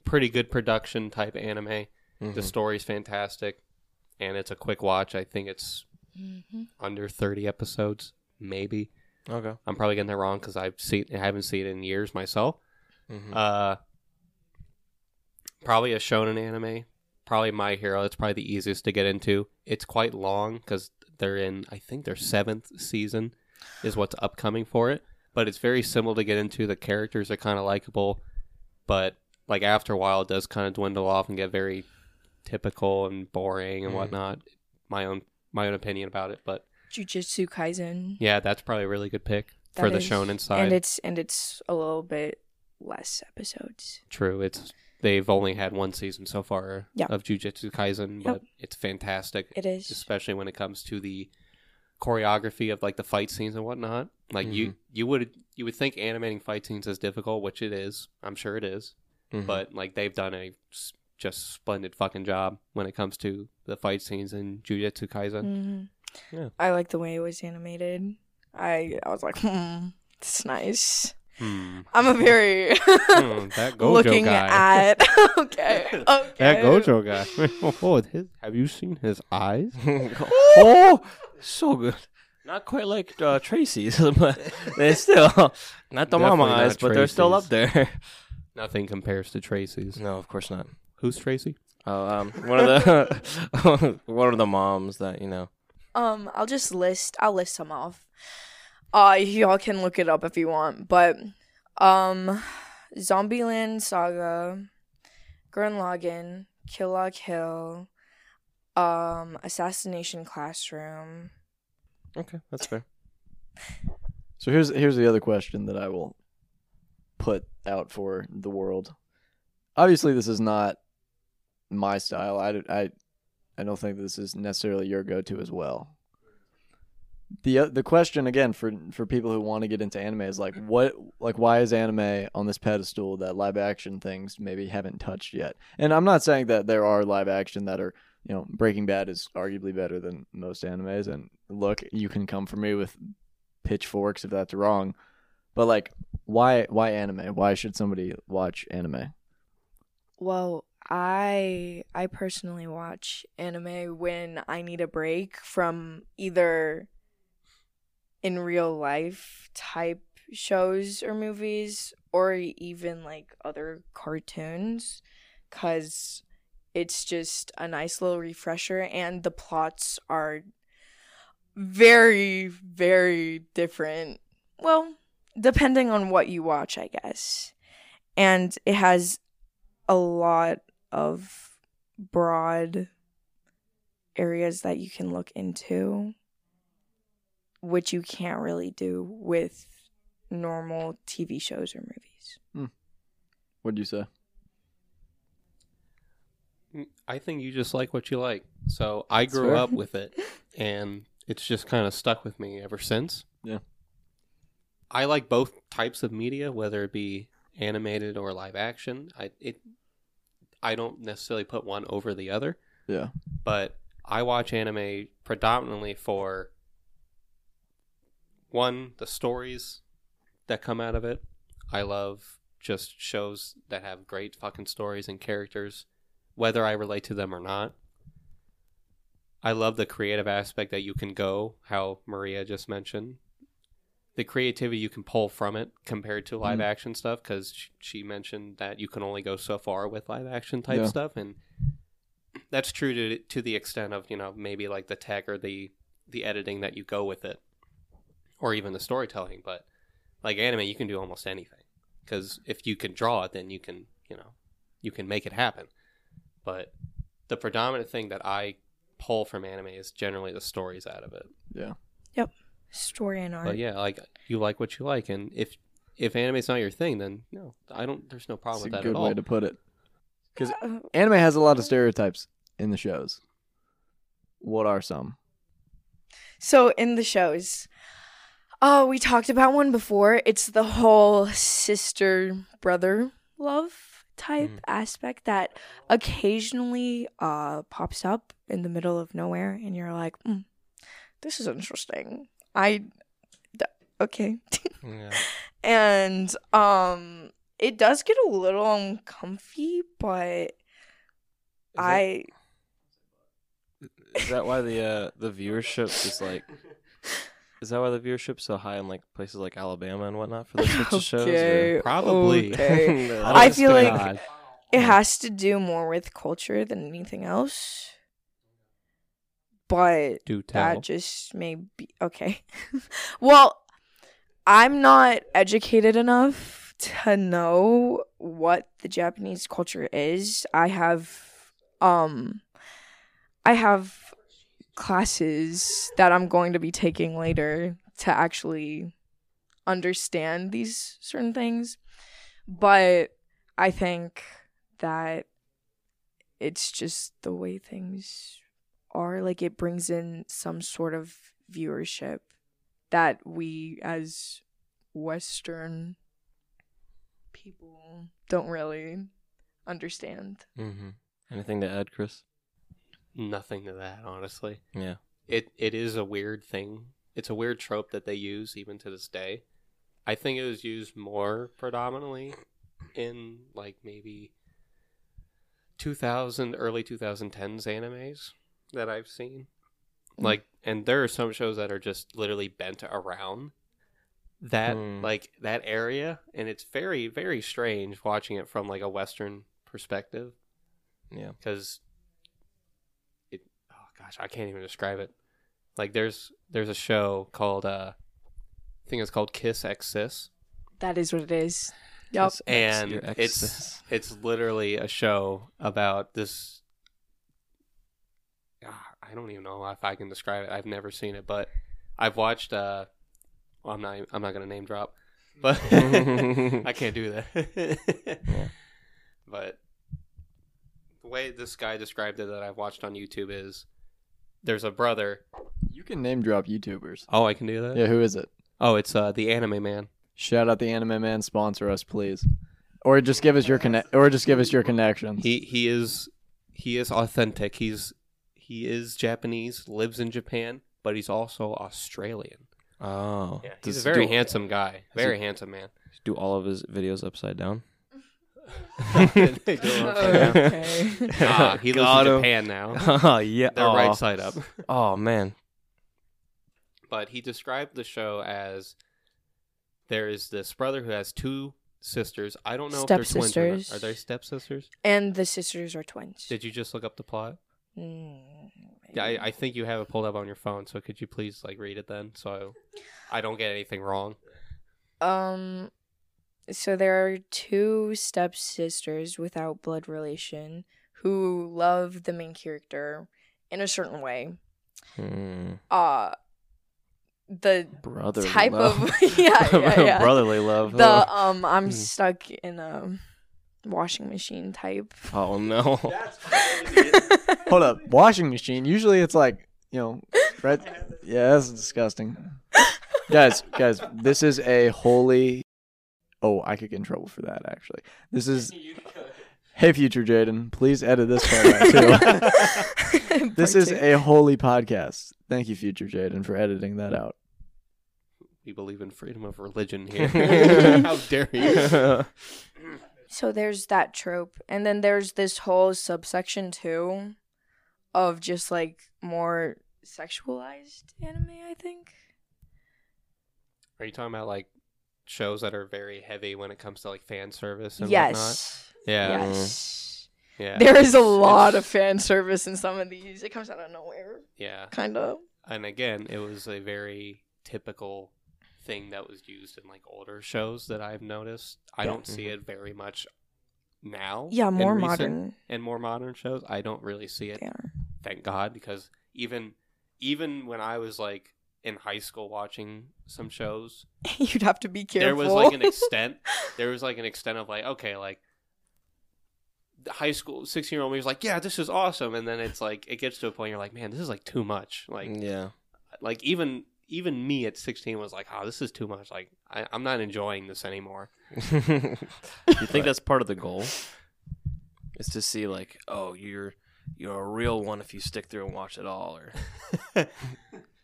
pretty good production type anime. The Mhm. story's fantastic, and it's a quick watch. I think it's under thirty episodes, maybe. Okay. I'm probably getting that wrong because I've seen I haven't seen it in years myself. Mhm. Uh, probably a shonen anime. Probably My Hero. It's probably the easiest to get into. It's quite long because they're in. I think their seventh season is what's upcoming for it. But it's very simple to get into. The characters are kind of likable, but like after a while, it does kind of dwindle off and get very typical and boring and Mhm. whatnot. My own my own opinion about it, but Jujutsu Kaisen. yeah, that's probably a really good pick for That the is- shonen side. and it's and it's a little bit less episodes. True. It's they've only had one season so far Yeah. of Jujutsu Kaisen, but it's fantastic, It is. especially when it comes to the choreography of like the fight scenes and whatnot. Like you, you would you would think animating fight scenes is difficult, which it is. I'm sure it is, Mhm. but like they've done a s- just splendid fucking job when it comes to the fight scenes in Jujutsu Kaisen. hmm Yeah. I like the way it was animated. I I was like, hmm, it's nice. Hmm. I'm a very Hmm, that Gojo looking guy. at okay, okay. That Gojo guy. oh, his, have you seen his eyes? oh, so good. Not quite like uh, Tracy's, but they're still not the mama Definitely eyes, not but they're still up there. Nothing compares to Tracy's. no, of course not. Who's Tracy? Oh, um, one of the one of the moms that you know. Um, I'll just list. I'll list some off. Uh, y'all can look it up if you want. But, um, Zombieland Saga, Gurren Lagann, Kill La Kill, um, Assassination Classroom. Okay, that's fair. So here's here's the other question that I will put out for the world. Obviously, this is not my style. I, I, I don't think this is necessarily your go-to as well. The uh, the question again for for people who want to get into anime is like what like why is anime on this pedestal that live action things maybe haven't touched yet? And I'm not saying that there are live action that are you know Breaking Bad is arguably better than most animes. And look, you can come for me with pitchforks if that's wrong, but like why why anime? Why should somebody watch anime? Well, I I personally watch anime when I need a break from either in real life type shows or movies or even like other cartoons cuz it's just a nice little refresher and the plots are very very different. Well, depending on what you watch, I guess. And it has a lot of broad areas that you can look into, which you can't really do with normal TV shows or movies. What'd you say? Mm, I think you just like what you like. So I grew fair. up with it, and it's just kind of stuck with me ever since. Yeah. I like both types of media, whether it be animated or live action. I it I don't necessarily put one over the other, Yeah. but I watch anime predominantly for one the stories that come out of it. I love just shows that have great fucking stories and characters, whether I relate to them or not. I love the creative aspect that you can go, how Maria just mentioned. The creativity you can pull from it compared to live Mm. action stuff, because she mentioned that you can only go so far with live action type Yeah. stuff, and that's true to to the extent of you know maybe like the tech or the the editing that you go with it, or even the storytelling. But like anime, you can do almost anything because if you can draw it, then you can you know you can make it happen. But the predominant thing that I pull from anime is generally the stories out of it. Yeah. Story and art. But yeah, like you like what you like, and if if anime's not your thing, then no, I don't. There's no problem That's with a that good at way all. to put it. Because Uh, anime has a lot of stereotypes in the shows. What are some? So in the shows, oh, we talked about one before. It's the whole sister brother love type Mm. aspect that occasionally uh pops up in the middle of nowhere, and you're like, mm, "This is interesting." I, okay, Yeah. and um, it does get a little uncomfy, but I Is that why the uh, the viewership is like? Is that why the viewership's so high in like places like Alabama and whatnot for those types of shows? or- Probably. okay. I feel like it has to do more with culture than anything else. But Do tell. that just may be okay. well, I'm not educated enough to know what the Japanese culture is. I have um I have classes that I'm going to be taking later to actually understand these certain things. But I think that it's just the way things are. Like it brings in some sort of viewership that we as Western people don't really understand. Mhm. Anything to add, Chris? Nothing to that, honestly. Yeah. It it is a weird thing. It's a weird trope that they use even to this day. I think it was used more predominantly in like maybe 2000 early 2010s animes that I've seen. Like and there are some shows that are just literally bent around that Hmm. like that area and it's very very strange watching it from like a western perspective Yeah. because it oh gosh i can't even describe it like there's there's a show called uh i think it's called kiss x sis That is what it is. yep and it's it's literally a show about this i don't even know if i can describe it i've never seen it but i've watched uh Well, I'm not. I'm not gonna name drop, but I can't do that. But the way this guy described it that I've watched on YouTube is there's a brother. You can name drop YouTubers. Oh, I can do that. Yeah, who is it? Oh, it's uh, the Anime Man. Shout out the Anime Man, sponsor us, please. Or just give us your connect, or just give us your connections. He he is he is authentic. He's he is Japanese, lives in Japan, but he's also Australian. Oh, Yeah, Does he's a very do, handsome guy. Very he- handsome man. Do all of his videos upside down? okay. Ah, he lives Got in him. Japan now. Oh yeah. They're Aw. right side up. Oh man. But he described the show as there is this brother who has two sisters. I don't know if they're twins or not. Stepsisters. Are they stepsisters? and the sisters are twins. Did you just look up the plot? Mm, Yeah, I, I think you have it pulled up on your phone. So could you please like read it then, so I don't get anything wrong? Um, so there are two stepsisters without blood relation who love the main character in a certain way. Hmm. Uh, the Brotherly type love. of yeah, yeah, yeah. Brotherly love. The um, I'm Hmm. stuck in a washing machine type. Oh, no. Hold up, washing machine. Usually it's like you know, right? Yeah, that's disgusting. guys, guys, this is a holy. Oh, I could get in trouble for that. Actually, this is. Hey, future Jaden, please edit this part out too. this is a holy podcast. Thank you, future Jaden, for editing that out. We believe in freedom of religion here. How dare you? So there's that trope, and then there's this whole subsection too, of just like more sexualized anime. I think. Are you talking about like shows that are very heavy when it comes to like fan service and whatnot? Yes. Yeah. Yes. Yeah. There is a lot of fan service in some of these. It comes out of nowhere, Yeah. kind of. And again, it was a very typical thing that was used in like older shows that I've noticed. I Yeah. don't see mm-hmm. it very much now. Yeah, more recent- modern. and more modern shows. I don't really see it. Are. Thank God, because even even when I was like in high school watching some shows, You'd have to be careful. there was like an extent. there was like an extent of like okay, like the high school sixteen year old me was like, yeah, this is awesome, and then it's like it gets to a point you're like, man, this is like too much. Like yeah. like even even me at 16 was like oh this is too much like I, i'm not enjoying this anymore you think that's part of the goal? Is to see like, oh, you're you're a real one if you stick through and watch it all, or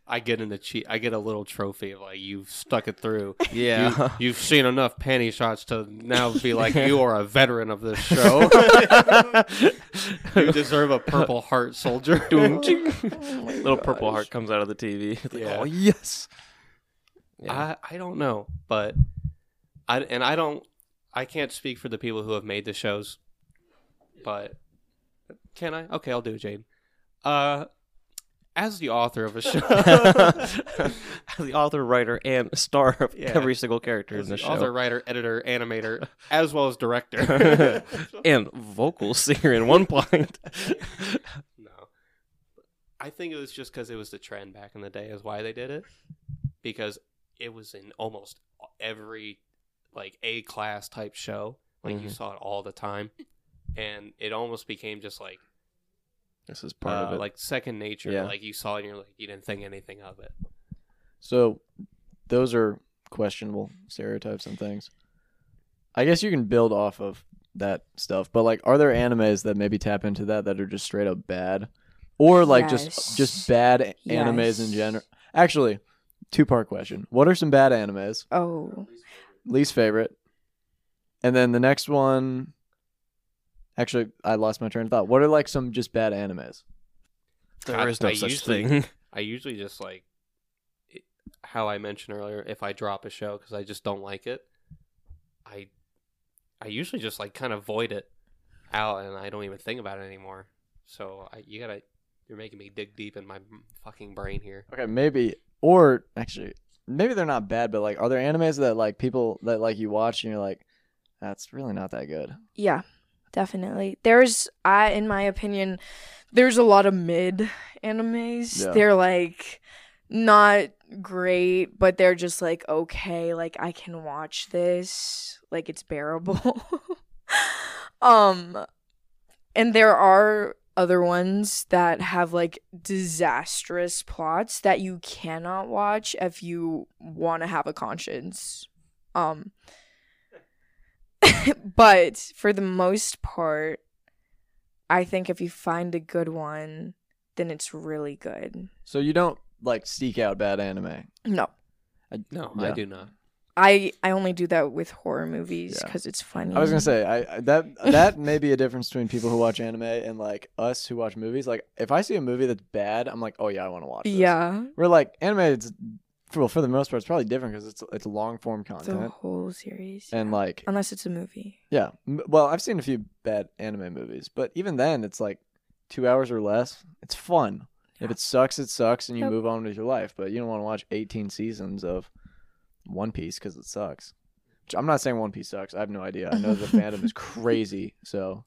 i get an achieve i get a little trophy of like you've stuck it through yeah. you, have seen enough panty shots to now be like you are a veteran of this show you deserve a purple heart soldier Oh Little purple heart comes out of the TV. It's like, Yeah. oh yes. Yeah. I, I don't know but i and i don't i can't speak for the people who have made the shows but can i okay i'll do it jade uh as the author of a show As the author, writer, and star of Yeah. every single character in the the show. author, writer, editor, animator, as well as director. and vocal singer in one point. no, I think it was just because it was the trend back in the day, is why they did it. Because it was in almost every like A class type show, like you Mhm. saw it all the time, and it almost became just like this is part uh, of it. like second nature. Yeah. Like you saw it, and you're like you didn't think anything of it. So, those are questionable stereotypes and things. I guess you can build off of that stuff, but like, are there animes that maybe tap into that that are just straight up bad, or like just Yes. just bad a- animes in general? Actually, two part question: What are some bad animes? Oh, Least favorite, and then the next one. Actually, I lost my train of thought. What are like some just bad animes? there God, is no I such usually- thing. I usually just like it, how I mentioned earlier. If I drop a show because I just don't like it, I I usually just like kind of void it out, and I don't even think about it anymore. So I, you gotta you're making me dig deep in my fucking brain here. Okay, maybe or actually maybe they're not bad, but like are there animes that like people that like you watch and you're like, that's really not that good. yeah, definitely. There's, I, in my opinion, there's a lot of mid animes. Yeah. They're like, not great, but they're just like okay, like I can watch this, like it's bearable. um and there are other ones that have like disastrous plots that you cannot watch if you want to have a conscience. Um but for the most part, I think if you find a good one, then it's really good. So you don't like seek out bad anime. No. No, Yeah. I do not. I I only do that with horror movies Yeah. because it's funny. I was gonna say I, I that that may be a difference between people who watch anime and like us who watch movies. Like if I see a movie that's bad, I'm like, oh yeah, I want to watch. This. Yeah, We're like anime. It's for for the most part, it's probably different because it's it's long form content. the whole series. and like unless it's a movie. yeah. M- Well, I've seen a few bad anime movies, but even then, it's like two hours or less. It's fun. If it sucks, it sucks, and you Yep. move on with your life. But you don't want to watch 18 seasons of One Piece because it sucks. Which I'm not saying One Piece sucks. I have no idea. I know the fandom is crazy. So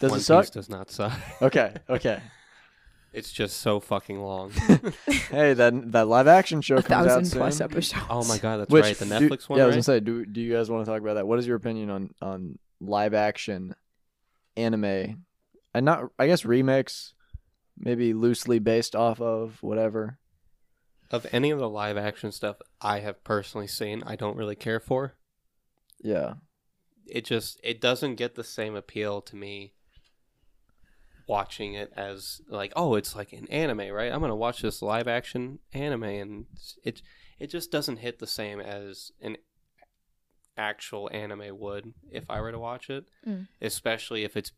does One it suck? Piece does not suck. Okay, okay. It's just so fucking long. hey, that that live action show A comes out thousand soon. plus episodes. oh my god, that's Which right. The do- Netflix one, Yeah, I was gonna say, do do you guys want to talk about that? What is your opinion on on live action anime? And not, I guess remakes, maybe loosely based off of whatever. of any of the live action stuff I have personally seen, I don't really care for. Yeah, It just it doesn't get the same appeal to me watching it as like, oh, it's like an anime, right? I'm going to watch this live action anime and it it just doesn't hit the same as an actual anime would if I were to watch it, Mm. especially if it's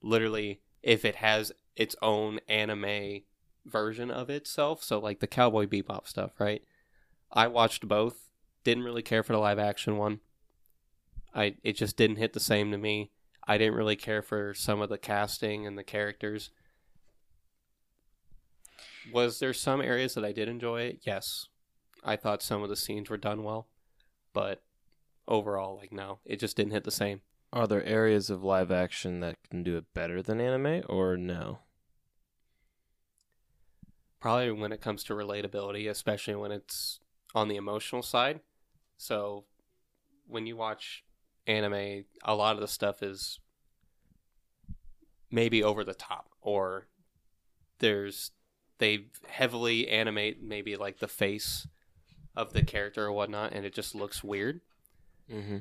literally if it has its own anime version of itself. So like the Cowboy Bebop stuff, right? I watched both. Didn't really care for the live action one. I it just didn't hit the same to me. I didn't really care for some of the casting and the characters. Was there some areas that I did enjoy it? Yes. I thought some of the scenes were done well, but overall like no, it just didn't hit the same. Are there areas of live action that can do it better than anime, or no? probably when it comes to relatability, especially when it's on the emotional side. So when you watch anime, a lot of the stuff is maybe over the top or there's they heavily animate maybe like the face of the character or whatnot and it just looks weird. Mm-hmm.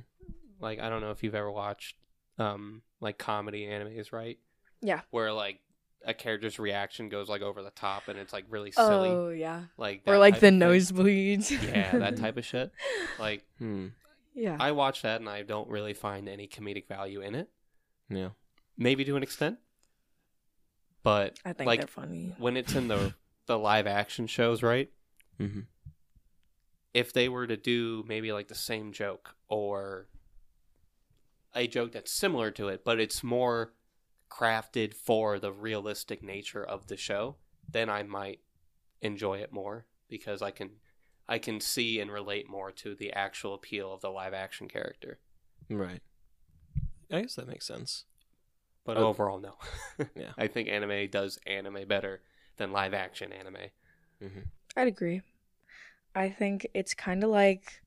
Like I don't know if you've ever watched um like comedy animes, right? Yeah. Where like a character's reaction goes like over the top and it's like really silly. Oh yeah. Like Or like the nosebleeds. Yeah, that type of shit. Like Hmm. Yeah. I watch that and I don't really find any comedic value in it. Yeah. Maybe to an extent. But I think like they're funny. when it's in the the live action shows, right? Mm-hmm. If they were to do maybe like the same joke or a joke that's similar to it, but it's more crafted for the realistic nature of the show, then I might enjoy it more because I can I can see and relate more to the actual appeal of the live action character. Right. I guess that makes sense. But Uh, overall, no. yeah. I think anime does anime better than live action anime. Mm-hmm. I'd agree. I think it's kind of like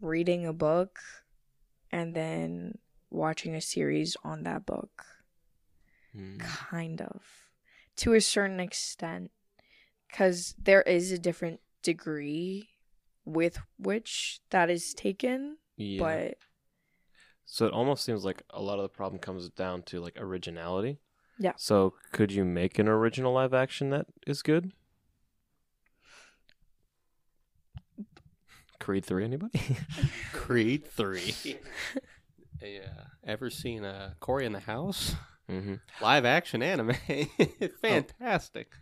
reading a book and then watching a series on that book. Mm. Kind of. To a certain extent. Because there is a different degree with which that is taken. Yeah. But So it almost seems like a lot of the problem comes down to like originality. Yeah. So could you make an original live action that is good? Creed 3 anybody? Creed 3. yeah. Ever seen uh, Cory in the House? mm-hmm. Live action anime. Fantastic.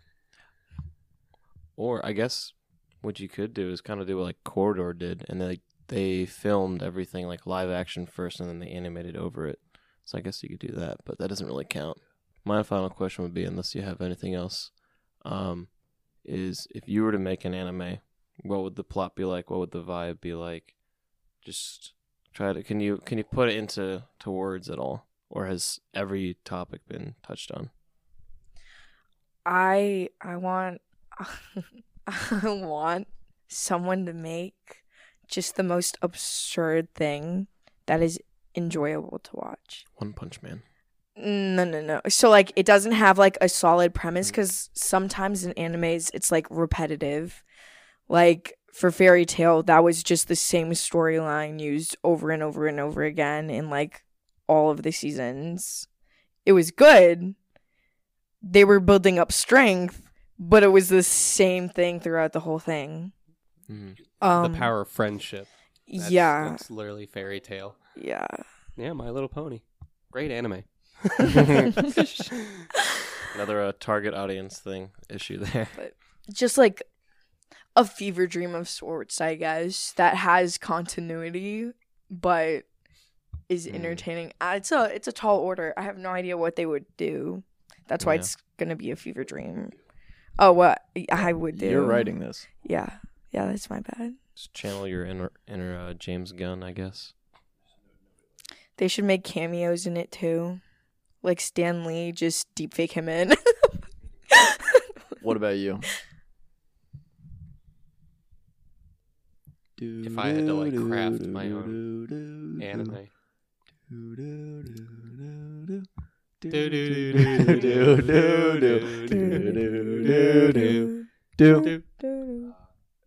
Or I guess what you could do is kind of do what like Corridor did and they they filmed everything like live action first and then they animated over it. So I guess you could do that, but that doesn't really count. My final question would be unless you have anything else um is if you were to make an anime, what would the plot be like? What would the vibe be like? Just try to can you can you put it into to words at all or has every topic been touched on? I I want I want someone to make just the most absurd thing that is enjoyable to watch. One Punch Man. No, no, no. So like it doesn't have like a solid premise mm. cuz sometimes in animes it's like repetitive. Like for Fairy Tail that was just the same storyline used over and over and over again in like all of the seasons. It was good. They were building up strength, but it was the same thing throughout the whole thing. Mhm. Um the power of friendship. That's, yeah. That's literally Fairy Tail. yeah. Yeah, My Little Pony. Great anime. Another uh, target audience thing issue there. just like a fever dream of sorts, I guess, that has continuity but is Mm. entertaining. Uh, it's a it's a tall order. I have no idea what they would do. That's why Yeah. it's gonna be a fever dream. Oh, what I would do. You're writing this. Yeah, yeah, that's my bad. Just channel your inner inner uh, James Gunn, I guess. They should make cameos in it too, like Stan Lee. Just deepfake him in. What about you? If I had to, like, craft my own Anime.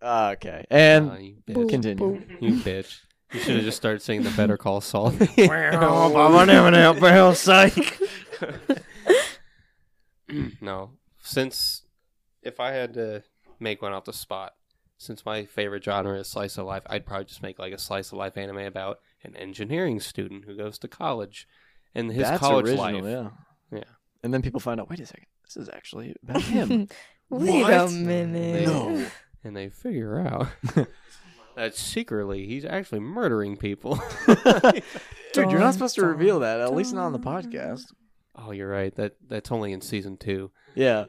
Okay, and Ah, you bitch. continue. You bitch. You should have just started saying the Better Call Saul. psych. no, since if I had to make one off the spot, since my favorite genre is slice of life, I'd probably just make like a slice of life anime about an engineering student who goes to college and his That's college original, life. yeah. Yeah. And then people find out, wait a second, this is actually about him. Wait a What? minute. no. And they figure out that secretly he's actually murdering people. Dude, you're not supposed to reveal that, at least not on the podcast. oh, you're right. That that's only in season two. Yeah.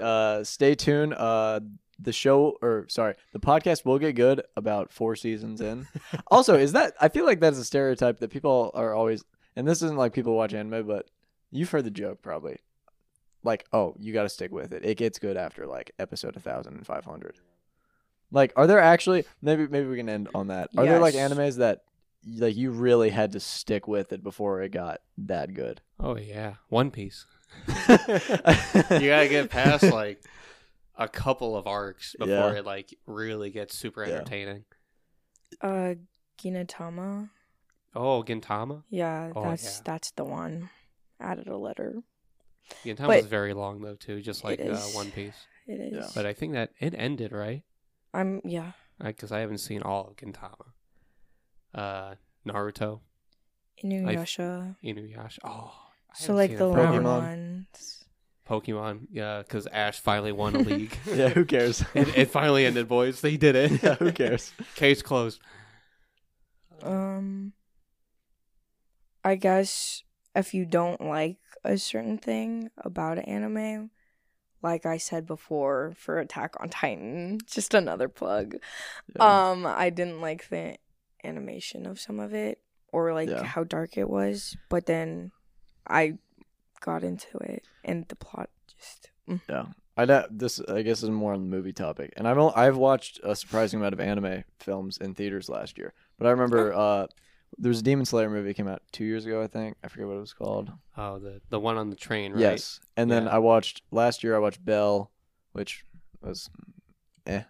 Uh, stay tuned. Uh, the show, or sorry, the podcast will get good about four seasons in. also, is that, I feel like that's a stereotype that people are always, and this isn't like people watch anime, but you've heard the joke probably. Like, oh, you got to stick with it. It gets good after like episode 1500. Like, are there actually, maybe, maybe we can end on that. Are there like Yes. animes that, like, you really had to stick with it before it got that good? Oh yeah, One Piece. you you gotta get past like a couple of arcs before Yeah. it like really gets super Yeah. entertaining. Uh, Ginatama. Oh, Gintama. Yeah, Oh, that's yeah. that's the one. Added a letter. Gintama But- is very long though too, just like uh. One Piece. It is. Yeah. But I think that it ended right I'm yeah. because I haven't seen all of Gintama. Uh, Naruto, Inuyasha. Inuyasha. Oh, I So like the it long Pokemon. ones. Pokemon. Yeah, because Ash finally won a league. yeah, who cares? it, it finally ended, boys. They did it. yeah, who cares? Case closed. Um I guess if you don't like a certain thing about an anime, like I said before for Attack on Titan, just another plug. Yeah. Um I didn't like the animation of some of it or like Yeah. how dark it was, but then I got into it and the plot just mm. Yeah, I know this. I guess is more on the movie topic, and I've I've watched a surprising amount of anime films in theaters last year. But I remember uh, there was a Demon Slayer movie that came out two years ago. I think I forget what it was called. Oh, the the one on the train, right? Yes, and then I watched last year. I watched Bell, which was eh,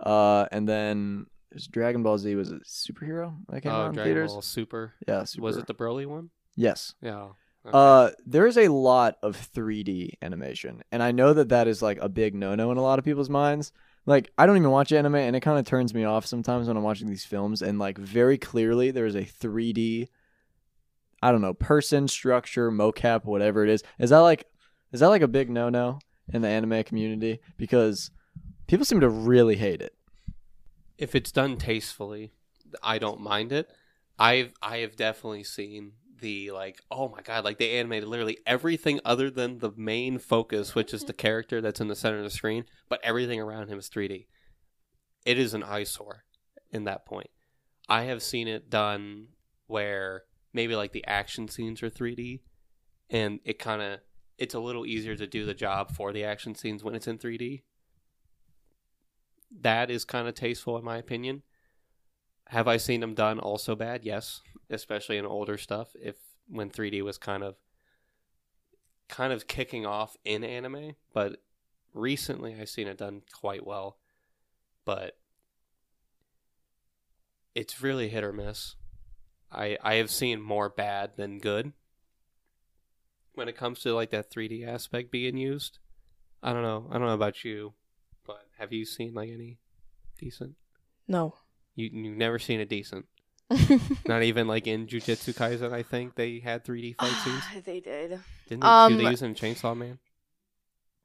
uh, and then there's Dragon Ball Z was a superhero that came out Oh, in Dragon theaters. Ball Super. Yeah, super. Was it the Broly one? Yes. Yeah. Okay. Uh, there is a lot of 3D animation, and I know that that is like a big no-no in a lot of people's minds. Like, I don't even watch anime, and it kind of turns me off sometimes when I'm watching these films. And like, very clearly, there is a 3D, I don't know, person, structure, mocap, whatever it is. Is that like, is that like a big no-no in the anime community? Because people seem to really hate it. if it's done tastefully, I don't mind it. I've I have definitely seen the like oh my god like they animated literally everything other than the main focus which is the mm-hmm. character that's in the center of the screen but everything around him is 3D. It is an eyesore in that point. I have seen it done where maybe like the action scenes are 3D and it kind of it's a little easier to do the job for the action scenes when it's in 3D. that is kind of tasteful in my opinion. Have I seen them done also bad? Yes, especially in older stuff. If when 3D was kind of kind of kicking off in anime, but recently I've seen it done quite well. But it's really hit or miss. I I have seen more bad than good when it comes to like that 3D aspect being used. I don't know. I don't know about you, but have you seen like any decent? No. You you've never seen a decent. Not even like in Jujutsu Kaisen. I think they had 3D fight scenes. they did. Didn't they? Um, do they use it in Chainsaw Man?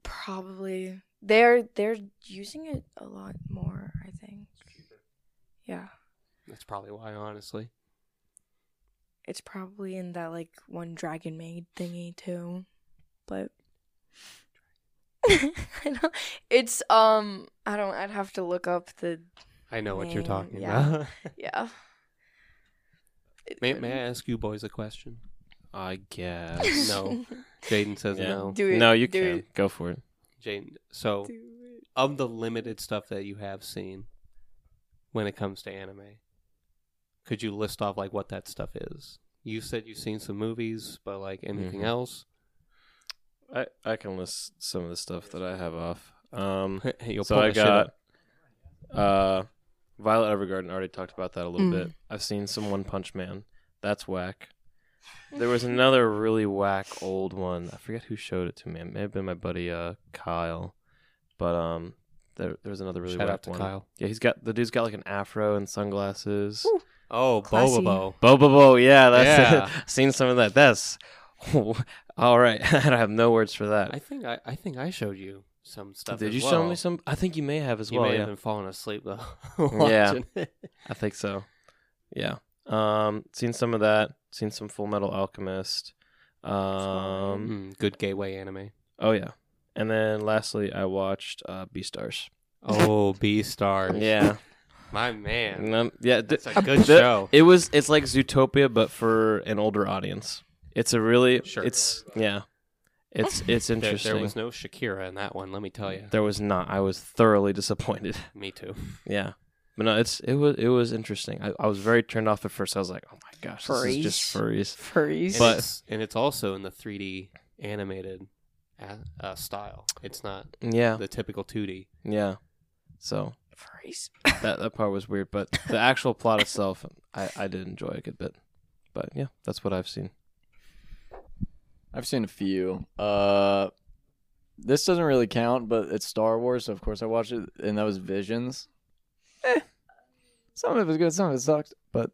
Probably. They're they're using it a lot more, I think. Yeah. That's probably why, honestly. It's probably in that like one Dragon Maid thingy too. But I don't, it's um I don't I'd have to look up the I know what you're talking yeah. about. yeah. It may, may I ask you boys a question? I guess. No. Jaden says Yeah. no. Do it. no, you do can. it, Go for it. Jaden, so do it. of the limited stuff that you have seen when it comes to anime, could you list off like what that stuff is? You said you've seen some movies, but like anything Mhm. else? I, I can list some of the stuff that I have off. Um, You'll so pull I that shit up. got uh, Violet Evergarden. Already talked about that a little Mm. bit. I've seen some One Punch Man. That's whack. There was another really whack old one. I forget who showed it to me. It may have been my buddy uh, Kyle, but um, there there was another really Shout whack out to one. Kyle. Yeah, he's got the dude's got like an afro and sunglasses. Ooh. Oh, Classy. Bobobo. Bobobo, yeah, that's Yeah. it. Seen some of that. That's all right. I don't have no words for that. I think I, I think I showed you some stuff. Did you show me some? I think you may have as You well. You may Yeah, have been falling asleep though. Yeah. I think so. Yeah. Um, seen some of that. Seen some Full Metal Alchemist. Um, Mm, good gateway anime. oh yeah. And then lastly, I watched uh, Beastars. Oh, Beastars. Yeah, my man. Um, yeah. th- That's a good the- show. It was. It's like Zootopia, but for an older audience. It's a really. Sure. It's yeah. It's it's interesting. there was no Shakira in that one. Let me tell you. There was not. I was thoroughly disappointed. Me too. Yeah. But no, it's it was it was interesting. I, I was very turned off at first. I was like, oh my gosh, this is just furries. Furries. And But- it's, and it's also in the 3D animated uh, uh, style. It's not Yeah, the typical 2D. yeah. So Furries. that that part was weird, but the actual plot itself, I I did enjoy a good bit. But yeah, that's what I've seen. I've seen a few. Uh, this doesn't really count, but it's Star Wars, so of course I watched it, and that was Visions. Eh, some of it was good, some of it sucked, but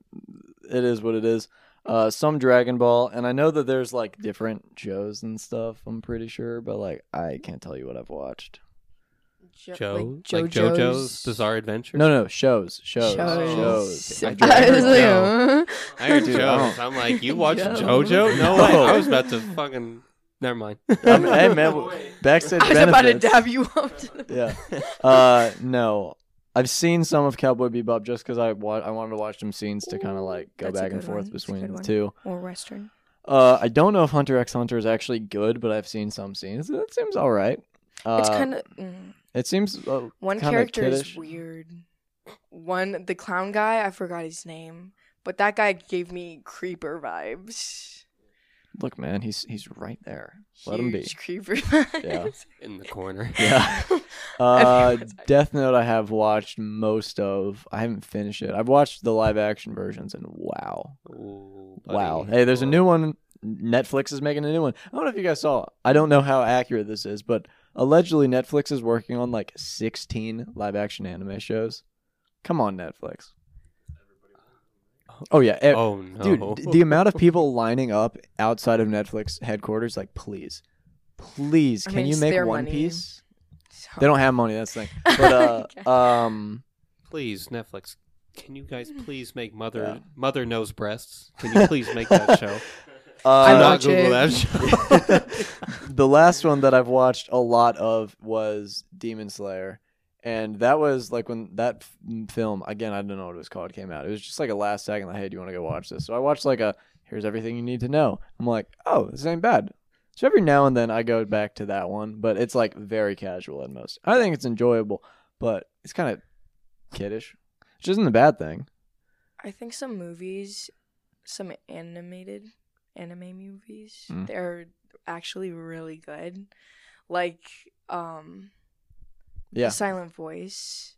it is what it is. Uh, some Dragon Ball, and I know that there's like different shows and stuff. I'm pretty sure, but like I can't tell you what I've watched. Jo- Joe, like like JoJo's Bizarre Adventure. No, no, shows, shows, Shows. shows. I I've heard I was like, Joe. huh? I heard Dude, Joe's. I'm like, you watch Joe. JoJo? No way. I was about to fucking. Never mind. I mean, hey man, backstage I was about to benefits. dab you up. To the- yeah. Uh, no, I've seen some of Cowboy Bebop just because I wa- I wanted to watch some scenes to kind of like go That's back and forth one. Between the two. Or Western. Uh, I don't know if Hunter x Hunter is actually good, but I've seen some scenes. It seems all right. Uh, It's kind of mm, It seems uh, one character kiddish. is weird. One, the clown guy, I forgot his name, but that guy gave me creeper vibes. look, man. He's he's right there. Let him be. Creeper vibes. Yeah. In the corner. Yeah. Uh, Death Note. I have watched most of. I haven't finished it. I've watched the live action versions, and wow. Ooh, Wow. Hey, there's a new one. Netflix is making a new one. I don't know if you guys saw. I don't know how accurate this is, but allegedly Netflix is working on like 16 live action anime shows. Come on, Netflix. Oh yeah, e- Oh no, dude, the amount of people lining up outside of Netflix headquarters, like, please, please, I can mean, you it's make their One money. Piece? They don't have money. That's the thing. But uh, um, please Netflix. Can you guys please make mother Yeah. mother knows breasts? Can you please make that show? Uh, Do I not watch Google it. that show. the last one that I've watched a lot of was Demon Slayer. And that was like when that f- film, again, I don't know what it was called, came out. It was just like a last second, like, hey, do you want to go watch this? So I watched like a, here's everything you need to know. I'm like, oh, this ain't bad. So every now and then I go back to that one, but it's like very casual at most. I think it's enjoyable, but it's kind of kiddish, which isn't a bad thing. I think some movies, some animated anime movies, Mm. they're actually really good. Like um Yeah. Silent Voice,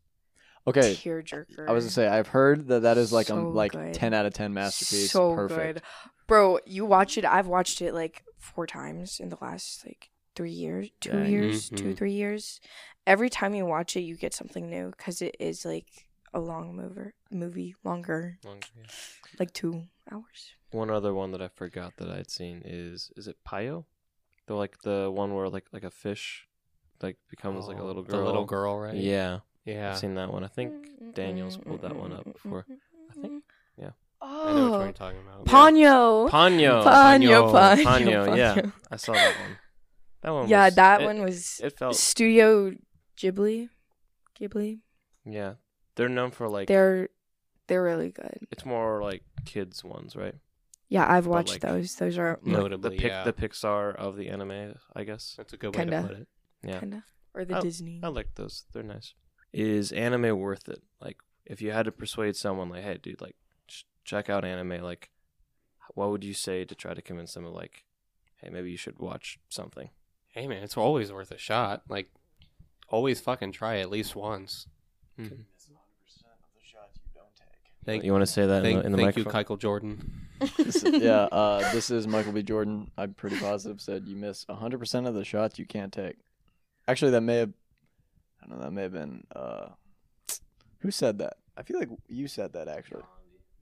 Okay. Tearjerker. I was gonna say I've heard that that is like a like good. ten out of ten masterpiece. So Perfect. good. Bro, you watch it. I've watched it like four times in the last like three years, two Dang. years, two, Mhm. three years. Every time you watch it, you get something new because it is like a long mover movie, longer, Long- yeah. like two hours. One other one that I forgot that I'd seen is is it Payo? The like the one where like like a fish like becomes like a Oh, little girl. The little girl, right? Yeah, Yeah. I've seen that one. I think mm, mm, mm, Daniel's pulled that one up before. I think- yeah. Oh. I know which one Oh, you're talking about. Ponyo. Ponyo. Ponyo, Ponyo. Ponyo, Ponyo, yeah. I saw that one. That one. Yeah, was- that it- one was It felt. Studio Ghibli. Ghibli. Yeah, they're known for like. They're they're really good. It's more like kids ones, right? Yeah, I've watched like, those. Those are Like Notably, the yeah. the Pixar of the anime, I guess. That's a good way Kinda. to put it. Yeah, kinda or the Oh, Disney. I like those. They're nice. Is anime worth it? Like, if you had to persuade someone, like, hey, dude, like, ch- check out anime. Like, what would you say to try to convince them? Of like, hey, maybe you should watch something. Hey man, it's always worth a shot. Like, always fucking try at least once. Mhm. Thank, You want to say that in the, in the thank you, microphone? Keichel Jordan. This yeah, uh, this is Michael B. Jordan. I'm pretty positive said you miss 100% of the shots you can't take. Actually, that may have, I don't know, that may have been, uh, who said that? I feel like you said that actually.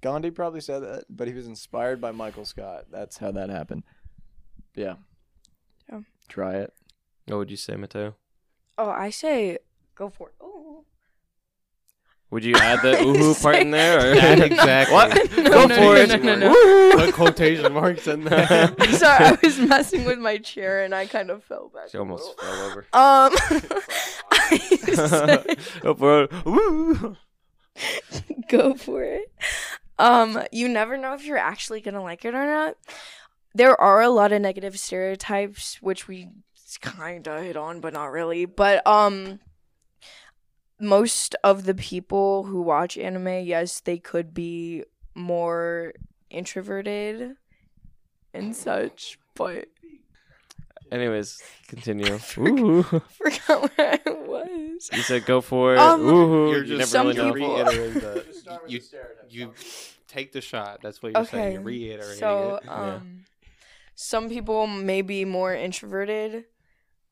Gandhi probably said that, but he was inspired by Michael Scott. That's how that happened. Yeah. Yeah. Try it. What would you say, Mateo? oh, I say go for it. Would you add the oohoo part in there? Or? That exactly. What? No, Go no, for no, it. no, no, Put quotation marks in there. Sorry, I was messing with my chair and I kind of fell back. She almost fell over. Um, Go for it. Woo! go for it. Um, you never know if you're actually gonna like it or not. There are a lot of negative stereotypes, which we kind of hit on, but not really. But um, most of the people who watch anime, yes, they could be more introverted and such, but Anyways, continue. Ooh. forgot where I was. You said go for it. Um, Ooh. You're you just never some really know. people- reiterate the you, you take the shot. That's what you're saying. Okay. You're reiterating So, it. um, some people may be more introverted,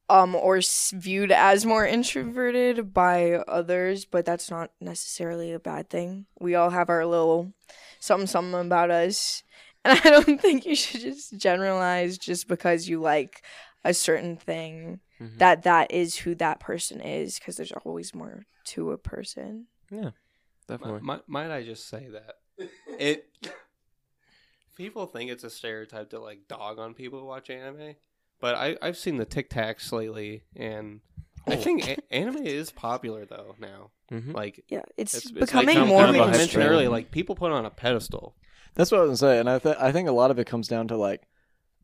um, or viewed as more introverted by others, but that's not necessarily a bad thing. We all have our little something, something about us, and I don't think you should just generalize just because you like a certain thing Mhm. that that is who that person is, because there's always more to a person. Yeah, definitely. Mi- might I just say that it people think it's a stereotype to like dog on people who watch anime, but I I've seen the Tic Tacs lately, and I Oh. think a- anime is popular though now. Mhm. Like Yeah, it's, It's- it's becoming become more kind of a I mainstream. mentioned earlier, like people put on a pedestal. That's what I was gonna say, and I th- I think a lot of it comes down to like,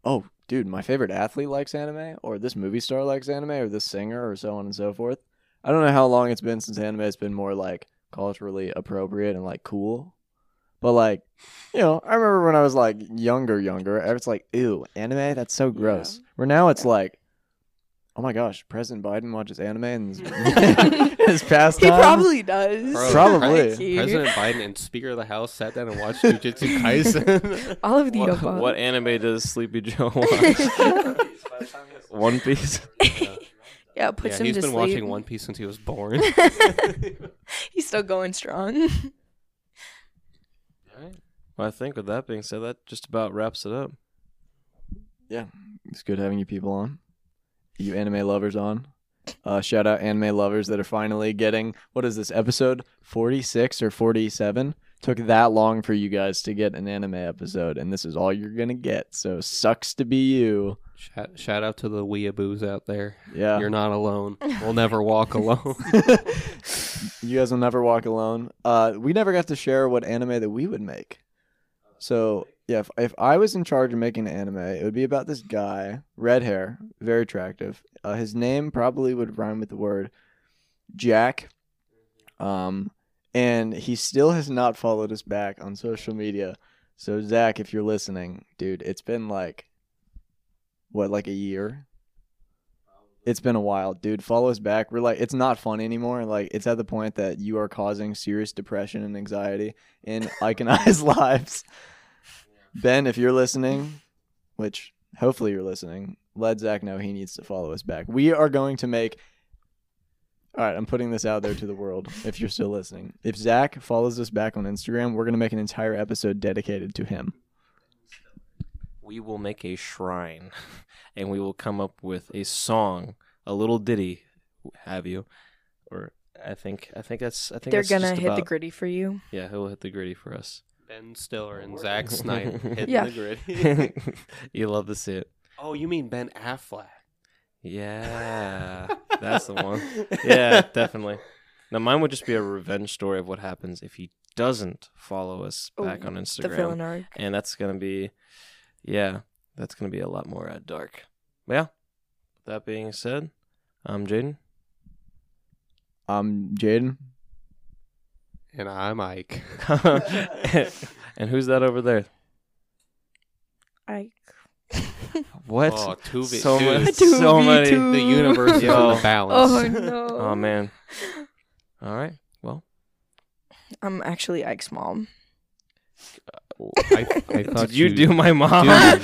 oh, dude, my favorite athlete likes anime, or this movie star likes anime, or this singer, or so on and so forth. I don't know how long it's been since anime has been more like culturally appropriate and like cool, but like, you know, I remember when I was like younger, younger, it's like, ew, anime, that's so gross. Where now it's like. Oh my gosh! President Biden watches anime and his, his pastime. He probably does. Bro, Probably. President Biden and Speaker of the House sat down and watched Jujutsu Kaisen. All of the What, above. what anime does Sleepy Joe watch? One Piece. yeah, puts yeah, him he's to been sleep. watching One Piece since he was born. He's still going strong. Well, I think with that being said, that just about wraps it up. Yeah, it's good having you people on. You anime lovers on. Uh, shout out anime lovers that are finally getting what is this episode forty six or forty seven? Took that long for you guys to get an anime episode, and this is all you're gonna get. So sucks to be you. shout, shout out to the weeaboos out there. Yeah, You're not alone. We'll never walk alone. you guys will never walk alone. Uh, we never got to share what anime that we would make. So yeah, if, if I was in charge of making an anime, it would be about this guy, red hair, very attractive. Uh, his name probably would rhyme with the word Jack, Um, and he still has not followed us back on social media. So Zach, if you're listening, dude, it's been like what, like a year? It's been a while, dude. Follow us back. We're like, it's not fun anymore. Like, it's at the point that you are causing serious depression and anxiety in I's lives. Ben, if you're listening, which hopefully you're listening, let Zach know he needs to follow us back. We are going to make. All right, I'm putting this out there to the world. If you're still listening, if Zach follows us back on Instagram, we're gonna make an entire episode dedicated to him. we will make a shrine and we will come up with a song, a little ditty, have you? Or I think I think that's I think They're that's gonna just hit the gritty for you. Yeah, he'll hit the gritty for us. Ben Stiller and Zack Snyder hitting Yeah. the grid. you love to see it. oh, you mean Ben Affleck? Yeah, that's the one. Yeah, definitely. Now mine would just be a revenge story of what happens if he doesn't follow us back Ooh, on The Instagram. villain arc. and that's gonna be yeah that's gonna be a lot more uh, dark but yeah that being said i'm jaden I'm Jaden. And I'm Ike. and who's that over there I what Oh, two vi- so, dude. many, Two so v many two. The universe is on Yo. the balance. Oh, oh no. oh man all right well I'm actually Ike's mom. Uh, I, I thought did you, do my mom do my